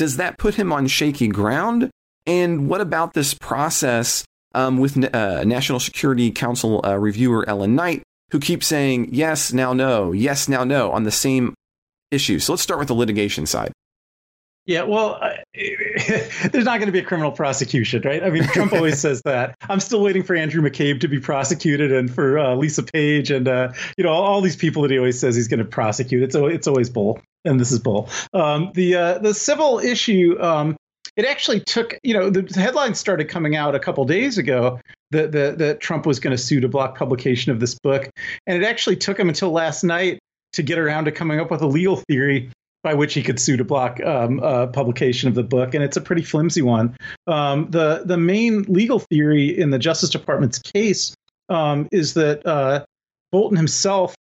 Does that put him on shaky ground? And what about this process um, with uh, National Security Council uh, reviewer Ellen Knight, who keeps saying yes, now no, yes, now no on the same issue? So let's start with the litigation side. Yeah, well, uh, [LAUGHS] there's not going to be a criminal prosecution, right? I mean, Trump always [LAUGHS] says that. I'm still waiting for Andrew McCabe to be prosecuted, and for uh, Lisa Page, and uh, you know all, all, these people that he always says he's going to prosecute. It's it's always bull, and this is bull. Um, the uh, the civil issue, um, it actually took. You know, the headlines started coming out a couple days ago that that, that Trump was going to sue to block publication of this book, and it actually took him until last night to get around to coming up with a legal theory by which he could sue to block um, uh, publication of the book, and it's a pretty flimsy one. Um, the the main legal theory in the Justice Department's case um, is that uh, Bolton himself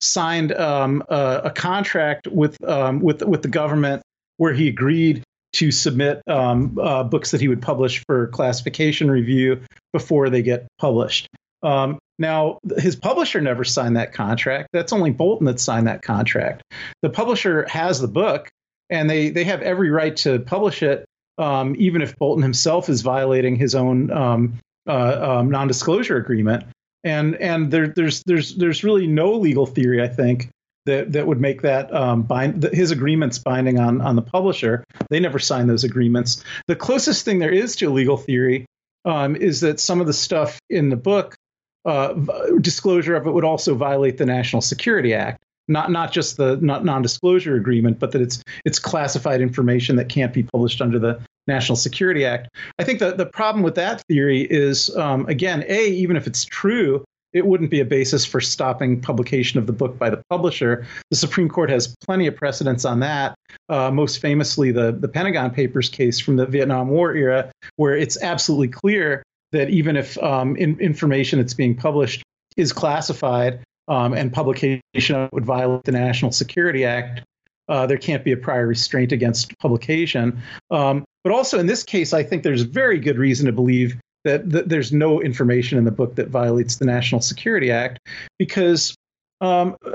signed um, a, a, contract with um, with with the government where he agreed to submit um, uh, books that he would publish for classification review before they get published. Um, now, his publisher never signed that contract. That's only Bolton that signed that contract. The publisher has the book, and they they have every right to publish it, um, even if Bolton himself is violating his own um, uh, non-disclosure agreement. And and there, there's there's there's really no legal theory, I think, that that would make that um, bind his agreements binding on on the publisher. They never signed those agreements. The closest thing there is to a legal theory um, is that some of the stuff in the book uh, disclosure of it would also violate the National Security Act. Not not just the not non-disclosure agreement, but that it's it's classified information that can't be published under the National Security Act. I think that the problem with that theory is um, again, a even if it's true, it wouldn't be a basis for stopping publication of the book by the publisher. The Supreme Court has plenty of precedents on that. Uh, most famously, the the Pentagon Papers case from the Vietnam War era, where it's absolutely clear that even if um, in, information that's being published is classified um, and publication would violate the National Security Act, uh, there can't be a prior restraint against publication. Um, but also in this case, I think there's very good reason to believe that, that, there's no information in the book that violates the National Security Act because um, uh,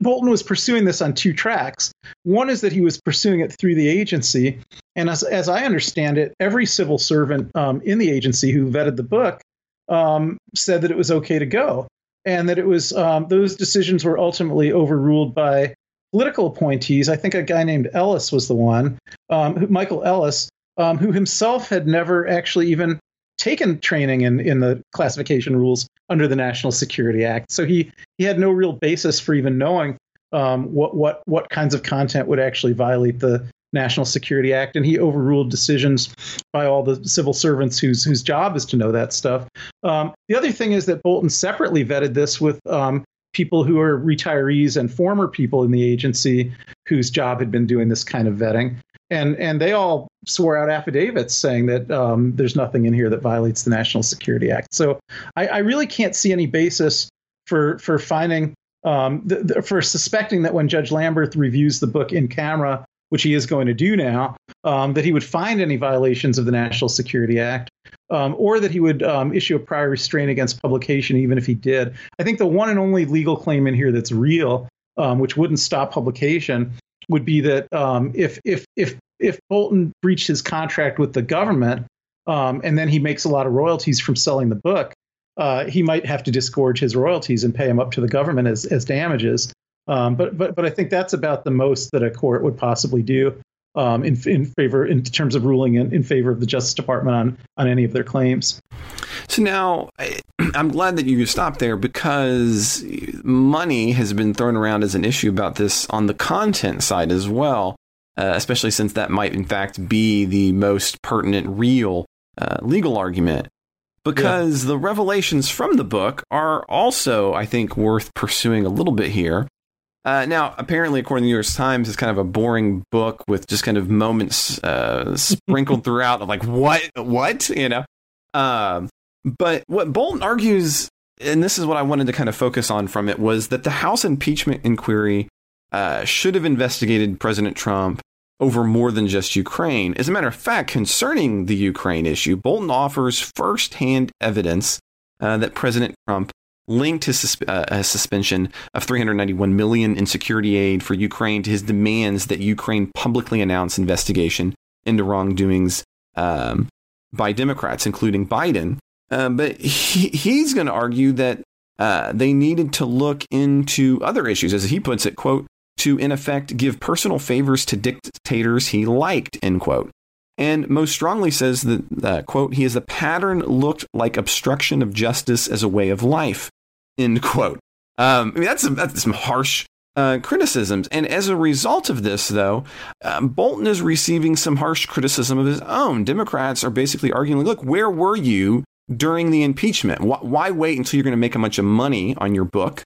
Bolton was pursuing this on two tracks. One is that he was pursuing it through the agency, and as as I understand it, every civil servant um, in the agency who vetted the book um, said that it was okay to go, and that it was um, those decisions were ultimately overruled by political appointees. I think a guy named Ellis was the one, um, Michael Ellis, um, who himself had never actually even taken training in, in the classification rules under the National Security Act. So he, he had no real basis for even knowing um, what, what, what kinds of content would actually violate the National Security Act. And he overruled decisions by all the civil servants whose, whose job is to know that stuff. Um, the other thing is that Bolton separately vetted this with um, people who are retirees and former people in the agency whose job had been doing this kind of vetting and and they all swore out affidavits saying that um, there's nothing in here that violates the National Security Act. So I, I really can't see any basis for for finding um, for suspecting that when Judge Lamberth reviews the book in camera, which he is going to do now, um, that he would find any violations of the National Security Act. Um, or that he would um, issue a prior restraint against publication, even if he did. I think the one and only legal claim in here that's real, um, which wouldn't stop publication, would be that um, if if if if Bolton breached his contract with the government um, and then he makes a lot of royalties from selling the book, uh, he might have to disgorge his royalties and pay them up to the government as as damages. Um, but but but I think that's about the most that a court would possibly do um, in in favor in terms of ruling in, in favor of the Justice Department on on any of their claims. So now [CLEARS THROAT] I'm glad that you stopped there because money has been thrown around as an issue about this on the content side as well, uh, especially since that might in fact be the most pertinent, real uh, legal argument. Because yeah. the revelations from the book are also, I think, worth pursuing a little bit here. Uh, now, apparently, according to the New York Times, it's kind of a boring book with just kind of moments uh, sprinkled [LAUGHS] throughout of like, what, what, you know? Um, but what Bolton argues, and this is what I wanted to kind of focus on from it, was that the House impeachment inquiry uh, should have investigated President Trump over more than just Ukraine. As a matter of fact, concerning the Ukraine issue, Bolton offers firsthand evidence uh, that President Trump linked his, sus- uh, his, suspension of 391 million in security aid for Ukraine to his demands that Ukraine publicly announce investigation into wrongdoings um, by Democrats, including Biden. Uh, but he, he's going to argue that uh, they needed to look into other issues, as he puts it. "Quote: to, in effect, give personal favors to dictators he liked, end quote. And most strongly says that, uh, quote, he is a pattern looked like obstruction of justice as a way of life, end quote. Um, I mean, that's, that's some harsh uh, criticisms. And as a result of this, though, um, Bolton is receiving some harsh criticism of his own. Democrats are basically arguing, look, where were you during the impeachment? Why, why wait until you're going to make a bunch of money on your book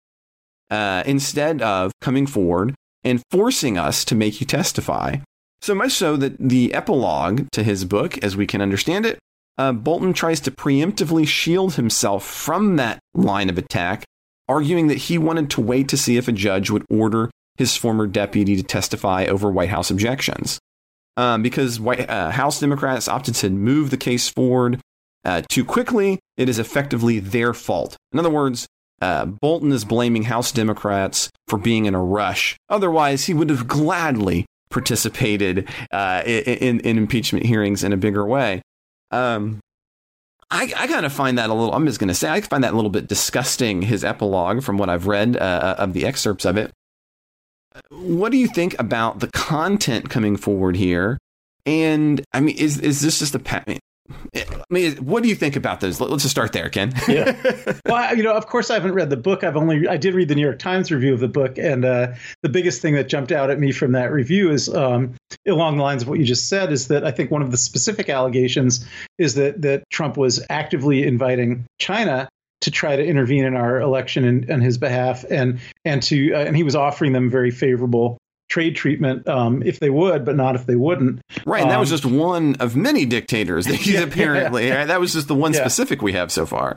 uh, instead of coming forward and forcing us to make you testify? So much so that the epilogue to his book, as we can understand it, uh, Bolton tries to preemptively shield himself from that line of attack, arguing that he wanted to wait to see if a judge would order his former deputy to testify over White House objections. Um, because White, uh, House Democrats opted to move the case forward uh, too quickly, it is effectively their fault. In other words, uh, Bolton is blaming House Democrats for being in a rush. Otherwise, he would have gladly participated uh, in, in impeachment hearings in a bigger way. Um, I, I kind of find that a little, I'm just going to say, I find that a little bit disgusting, his epilogue from what I've read uh, of the excerpts of it. What do you think about the content coming forward here? And I mean, is, is this just a, I mean, what do you think about those? Let's just start there, Ken. yeah. [LAUGHS] Well, you know, of course, I haven't read the book. I've only I did read the New York Times review of the book, and uh, the biggest thing that jumped out at me from that review is um, along the lines of what you just said. Is that I think one of the specific allegations is that that Trump was actively inviting China to try to intervene in our election in, on his behalf, and and to uh, and he was offering them very favorable trade treatment um, if they would, but not if they wouldn't. Right. And that was um, just one of many dictators that he's [LAUGHS] yeah, apparently, yeah. Right? that was just the one yeah. specific we have so far.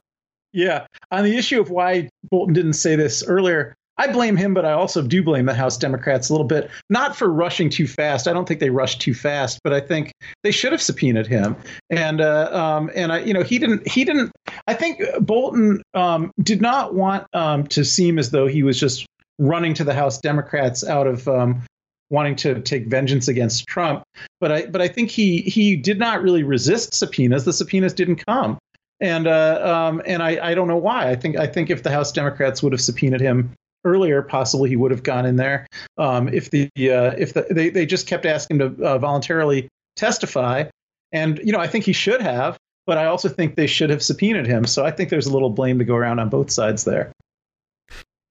Yeah. On the issue of why Bolton didn't say this earlier, I blame him, but I also do blame the House Democrats a little bit, not for rushing too fast. I don't think they rushed too fast, but I think they should have subpoenaed him. And uh, um, and I, you know, he didn't. He didn't. I think Bolton um, did not want um, to seem as though he was just running to the House Democrats out of um, wanting to take vengeance against Trump. But I but I think he he did not really resist subpoenas. The subpoenas didn't come, and uh, um, and I, I don't know why. I think I think if the House Democrats would have subpoenaed him earlier, possibly he would have gone in there. Um, if the uh, if the, they they just kept asking to uh, voluntarily testify, and you know I think he should have. But I also think they should have subpoenaed him. So I think there's a little blame to go around on both sides there.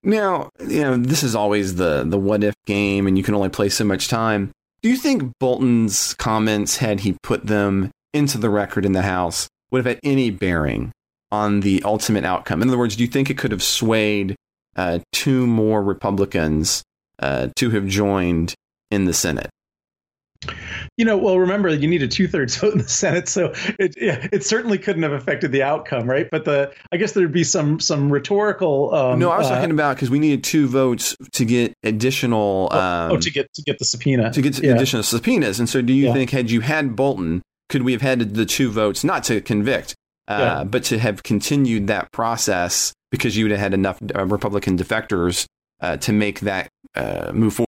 Now, you know, this is always the the what if game and you can only play so much time. Do you think Bolton's comments had he put them into the record in the House would have had any bearing on the ultimate outcome? In other words, do you think it could have swayed uh, two more Republicans uh, to have joined in the Senate? You know, well, remember you need a two thirds vote in the Senate, so it yeah, it certainly couldn't have affected the outcome, right? But the I guess there'd be some some rhetorical. Um, no, I was uh, talking about because we needed two votes to get additional. Oh, oh um, oh, to get to get the subpoena to get yeah. additional subpoenas. And so, do you yeah. think had you had Bolton, could we have had the two votes not to convict, uh, yeah. but to have continued that process because you would have had enough uh, Republican defectors uh, to make that uh, move forward?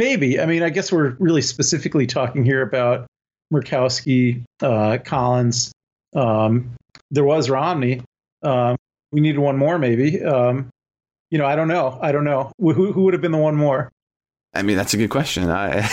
Maybe. I mean, I guess we're really specifically talking here about Murkowski, uh, Collins. Um, there was Romney. Um, we needed one more, maybe. Um, you know, I don't know. I don't know. Who, who would have been the one more? I mean, that's a good question. I, [LAUGHS]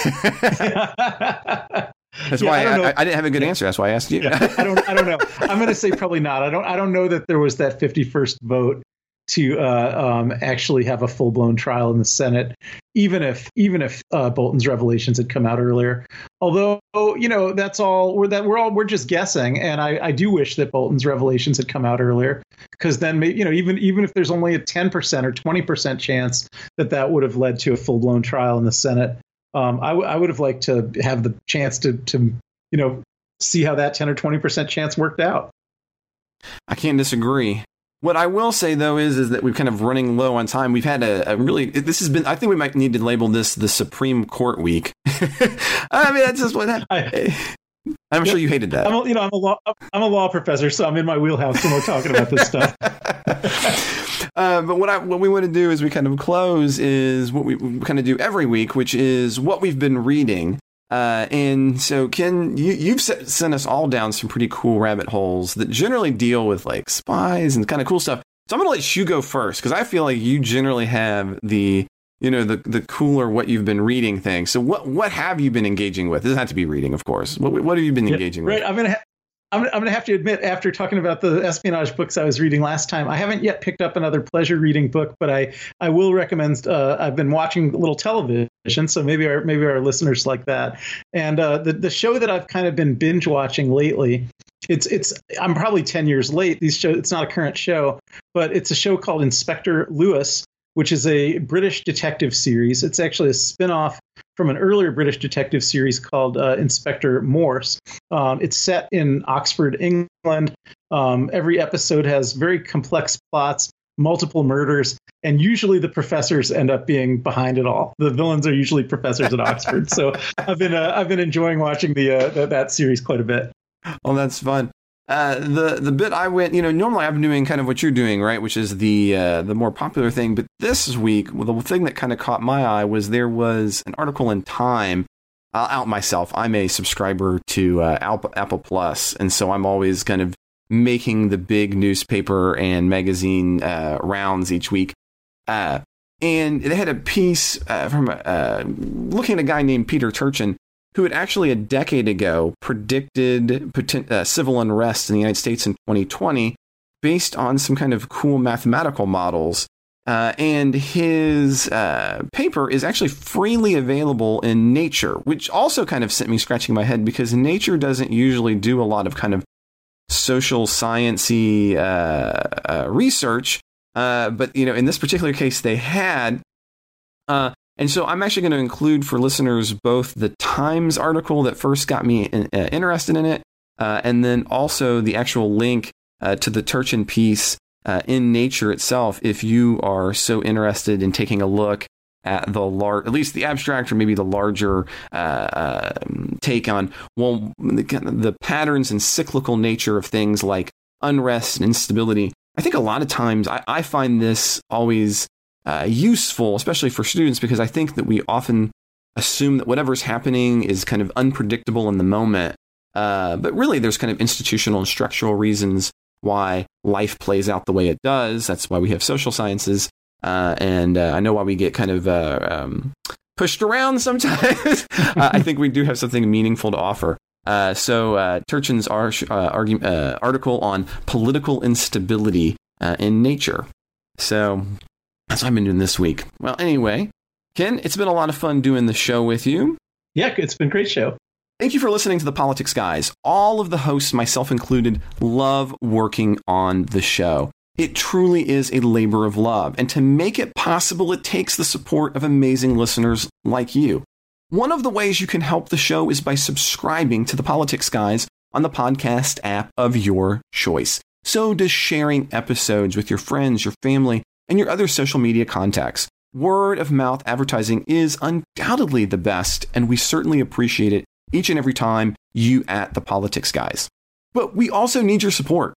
that's yeah, why I, I, I, didn't have a good answer. That's why I asked you. yeah, I don't. I don't know. I'm going to say probably not. I don't. I don't know that there was that 51st vote to uh, um, actually have a full blown trial in the Senate, even if even if uh, Bolton's revelations had come out earlier. Although you know that's all we're that we're all we're just guessing, and I, I do wish that Bolton's revelations had come out earlier because then you know even even if there's only a ten percent or twenty percent chance that that would have led to a full blown trial in the Senate, um, I, w- I would have liked to have the chance to to you know see how that ten or twenty percent chance worked out. I can't disagree. What I will say though is is that we're kind of running low on time. We've had a, a really this has been. I think we might need to label this the Supreme Court week. [LAUGHS] I mean, that's just what happened. I'm sure you hated that. I'm a, you know, I'm a law I'm a law professor, so I'm in my wheelhouse when we're talking about this stuff. [LAUGHS] uh, but what I what we want to do is we kind of close is what we, we kind of do every week, which is what we've been reading. Uh, and so, Ken, you, you've sent us all down some pretty cool rabbit holes that generally deal with like spies and kind of cool stuff. So I'm going to let you go first because I feel like you generally have the you know the the cooler what you've been reading thing. So what what have you been engaging with? It doesn't have to be reading, of course. What what have you been engaging right. with? Right. I'm gonna. Ha- I'm, I'm going to have to admit, after talking about the espionage books I was reading last time, I haven't yet picked up another pleasure reading book, but I, I will recommend. Uh, I've been watching a little television, so maybe our maybe our listeners like that. And uh, the the show that I've kind of been binge watching lately, it's it's I'm probably ten years late. These show it's not a current show, but it's a show called Inspector Lewis, which is a British detective series. It's actually a spin-off from an earlier British detective series called uh, Inspector Morse. Um, it's set in Oxford, England. Um, every episode has very complex plots, multiple murders, and usually the professors end up being behind it all. The villains are usually professors at Oxford. So [LAUGHS] I've been uh, I've been enjoying watching the, uh, the that series quite a bit. Oh, that's fun. Uh, the the bit I went, you know, normally been doing kind of what you're doing, right, which is the uh, the more popular thing. But this week, well, the thing that kind of caught my eye was there was an article in Time. I'll out myself. I'm a subscriber to uh, Apple, Apple Plus, and so I'm always kind of making the big newspaper and magazine uh, rounds each week. Uh, and they had a piece uh, from looking at a guy named Peter Turchin who had actually a decade ago predicted uh, civil unrest in the United States in 2020 based on some kind of cool mathematical models. Uh, and his uh, paper is actually freely available in Nature, which also kind of sent me scratching my head because Nature doesn't usually do a lot of kind of social sciency uh, uh, research. Uh, but you know, in this particular case, they had. And so I'm actually going to include for listeners both the Times article that first got me in, uh, interested in it, uh, and then also the actual link uh, to the Turchin piece uh, in Nature itself. If you are so interested in taking a look at the large, at least the abstract, or maybe the larger uh, um, take on well the, the patterns and cyclical nature of things like unrest and instability. I think a lot of times I, I find this always uh, useful, especially for students, because I think that we often assume that whatever's happening is kind of unpredictable in the moment. Uh, but really, there's kind of institutional and structural reasons why life plays out the way it does. That's why we have social sciences. Uh, and uh, I know why we get kind of uh, um, pushed around sometimes. [LAUGHS] I think we do have something meaningful to offer. Uh, so uh, Turchin's ar- article on political instability in nature. So that's what I've been doing this week. Well, anyway, Ken, it's been a lot of fun doing the show with you. Yeah, it's been a great show. Thank you for listening to the Politics Guys. All of the hosts, myself included, love working on the show. It truly is a labor of love, and to make it possible, it takes the support of amazing listeners like you. One of the ways you can help the show is by subscribing to the Politics Guys on the podcast app of your choice. So does sharing episodes with your friends, your family, and your other social media contacts. Word of mouth advertising is undoubtedly the best, and we certainly appreciate it each and every time you at the Politics Guys. But we also need your support.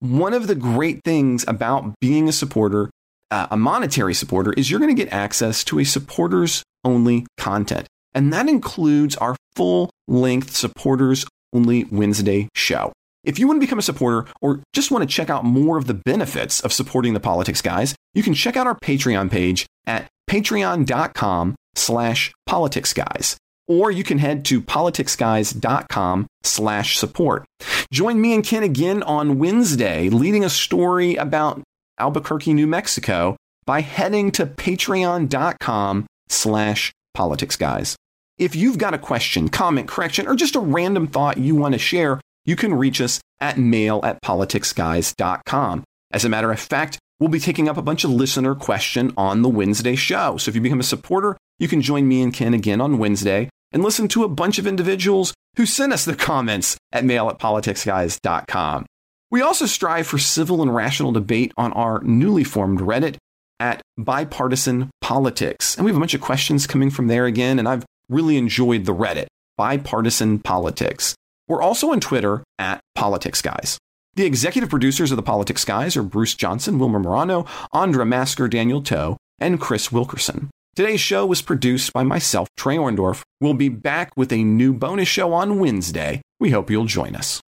One of the great things about being a supporter, uh, a monetary supporter, is you're going to get access to a supporters only content. And that includes our full length supporters only Wednesday show. If you want to become a supporter or just want to check out more of the benefits of supporting the Politics Guys, you can check out our Patreon page at patreon.com slash politicsguys. Or you can head to politicsguys.com slash support. Join me and Ken again on Wednesday, leading a story about Albuquerque, New Mexico by heading to patreon.com slash politicsguys. If you've got a question, comment, correction, or just a random thought you want to share, you can reach us at mail at politicsguys.com. As a matter of fact, we'll be taking up a bunch of listener question on the Wednesday show. So if you become a supporter, you can join me and Ken again on Wednesday and listen to a bunch of individuals who sent us their comments at mail at politicsguys.com. We also strive for civil and rational debate on our newly formed Reddit at Bipartisan Politics. And we have a bunch of questions coming from there again, and I've really enjoyed the Reddit, Bipartisan Politics. We're also on Twitter at Politics Guys. The executive producers of the Politics Guys are Bruce Johnson, Wilmer Morano, Andra Masker, Daniel Toe, and Chris Wilkerson. Today's show was produced by myself, Trey Orndorff. We'll be back with a new bonus show on Wednesday. We hope you'll join us.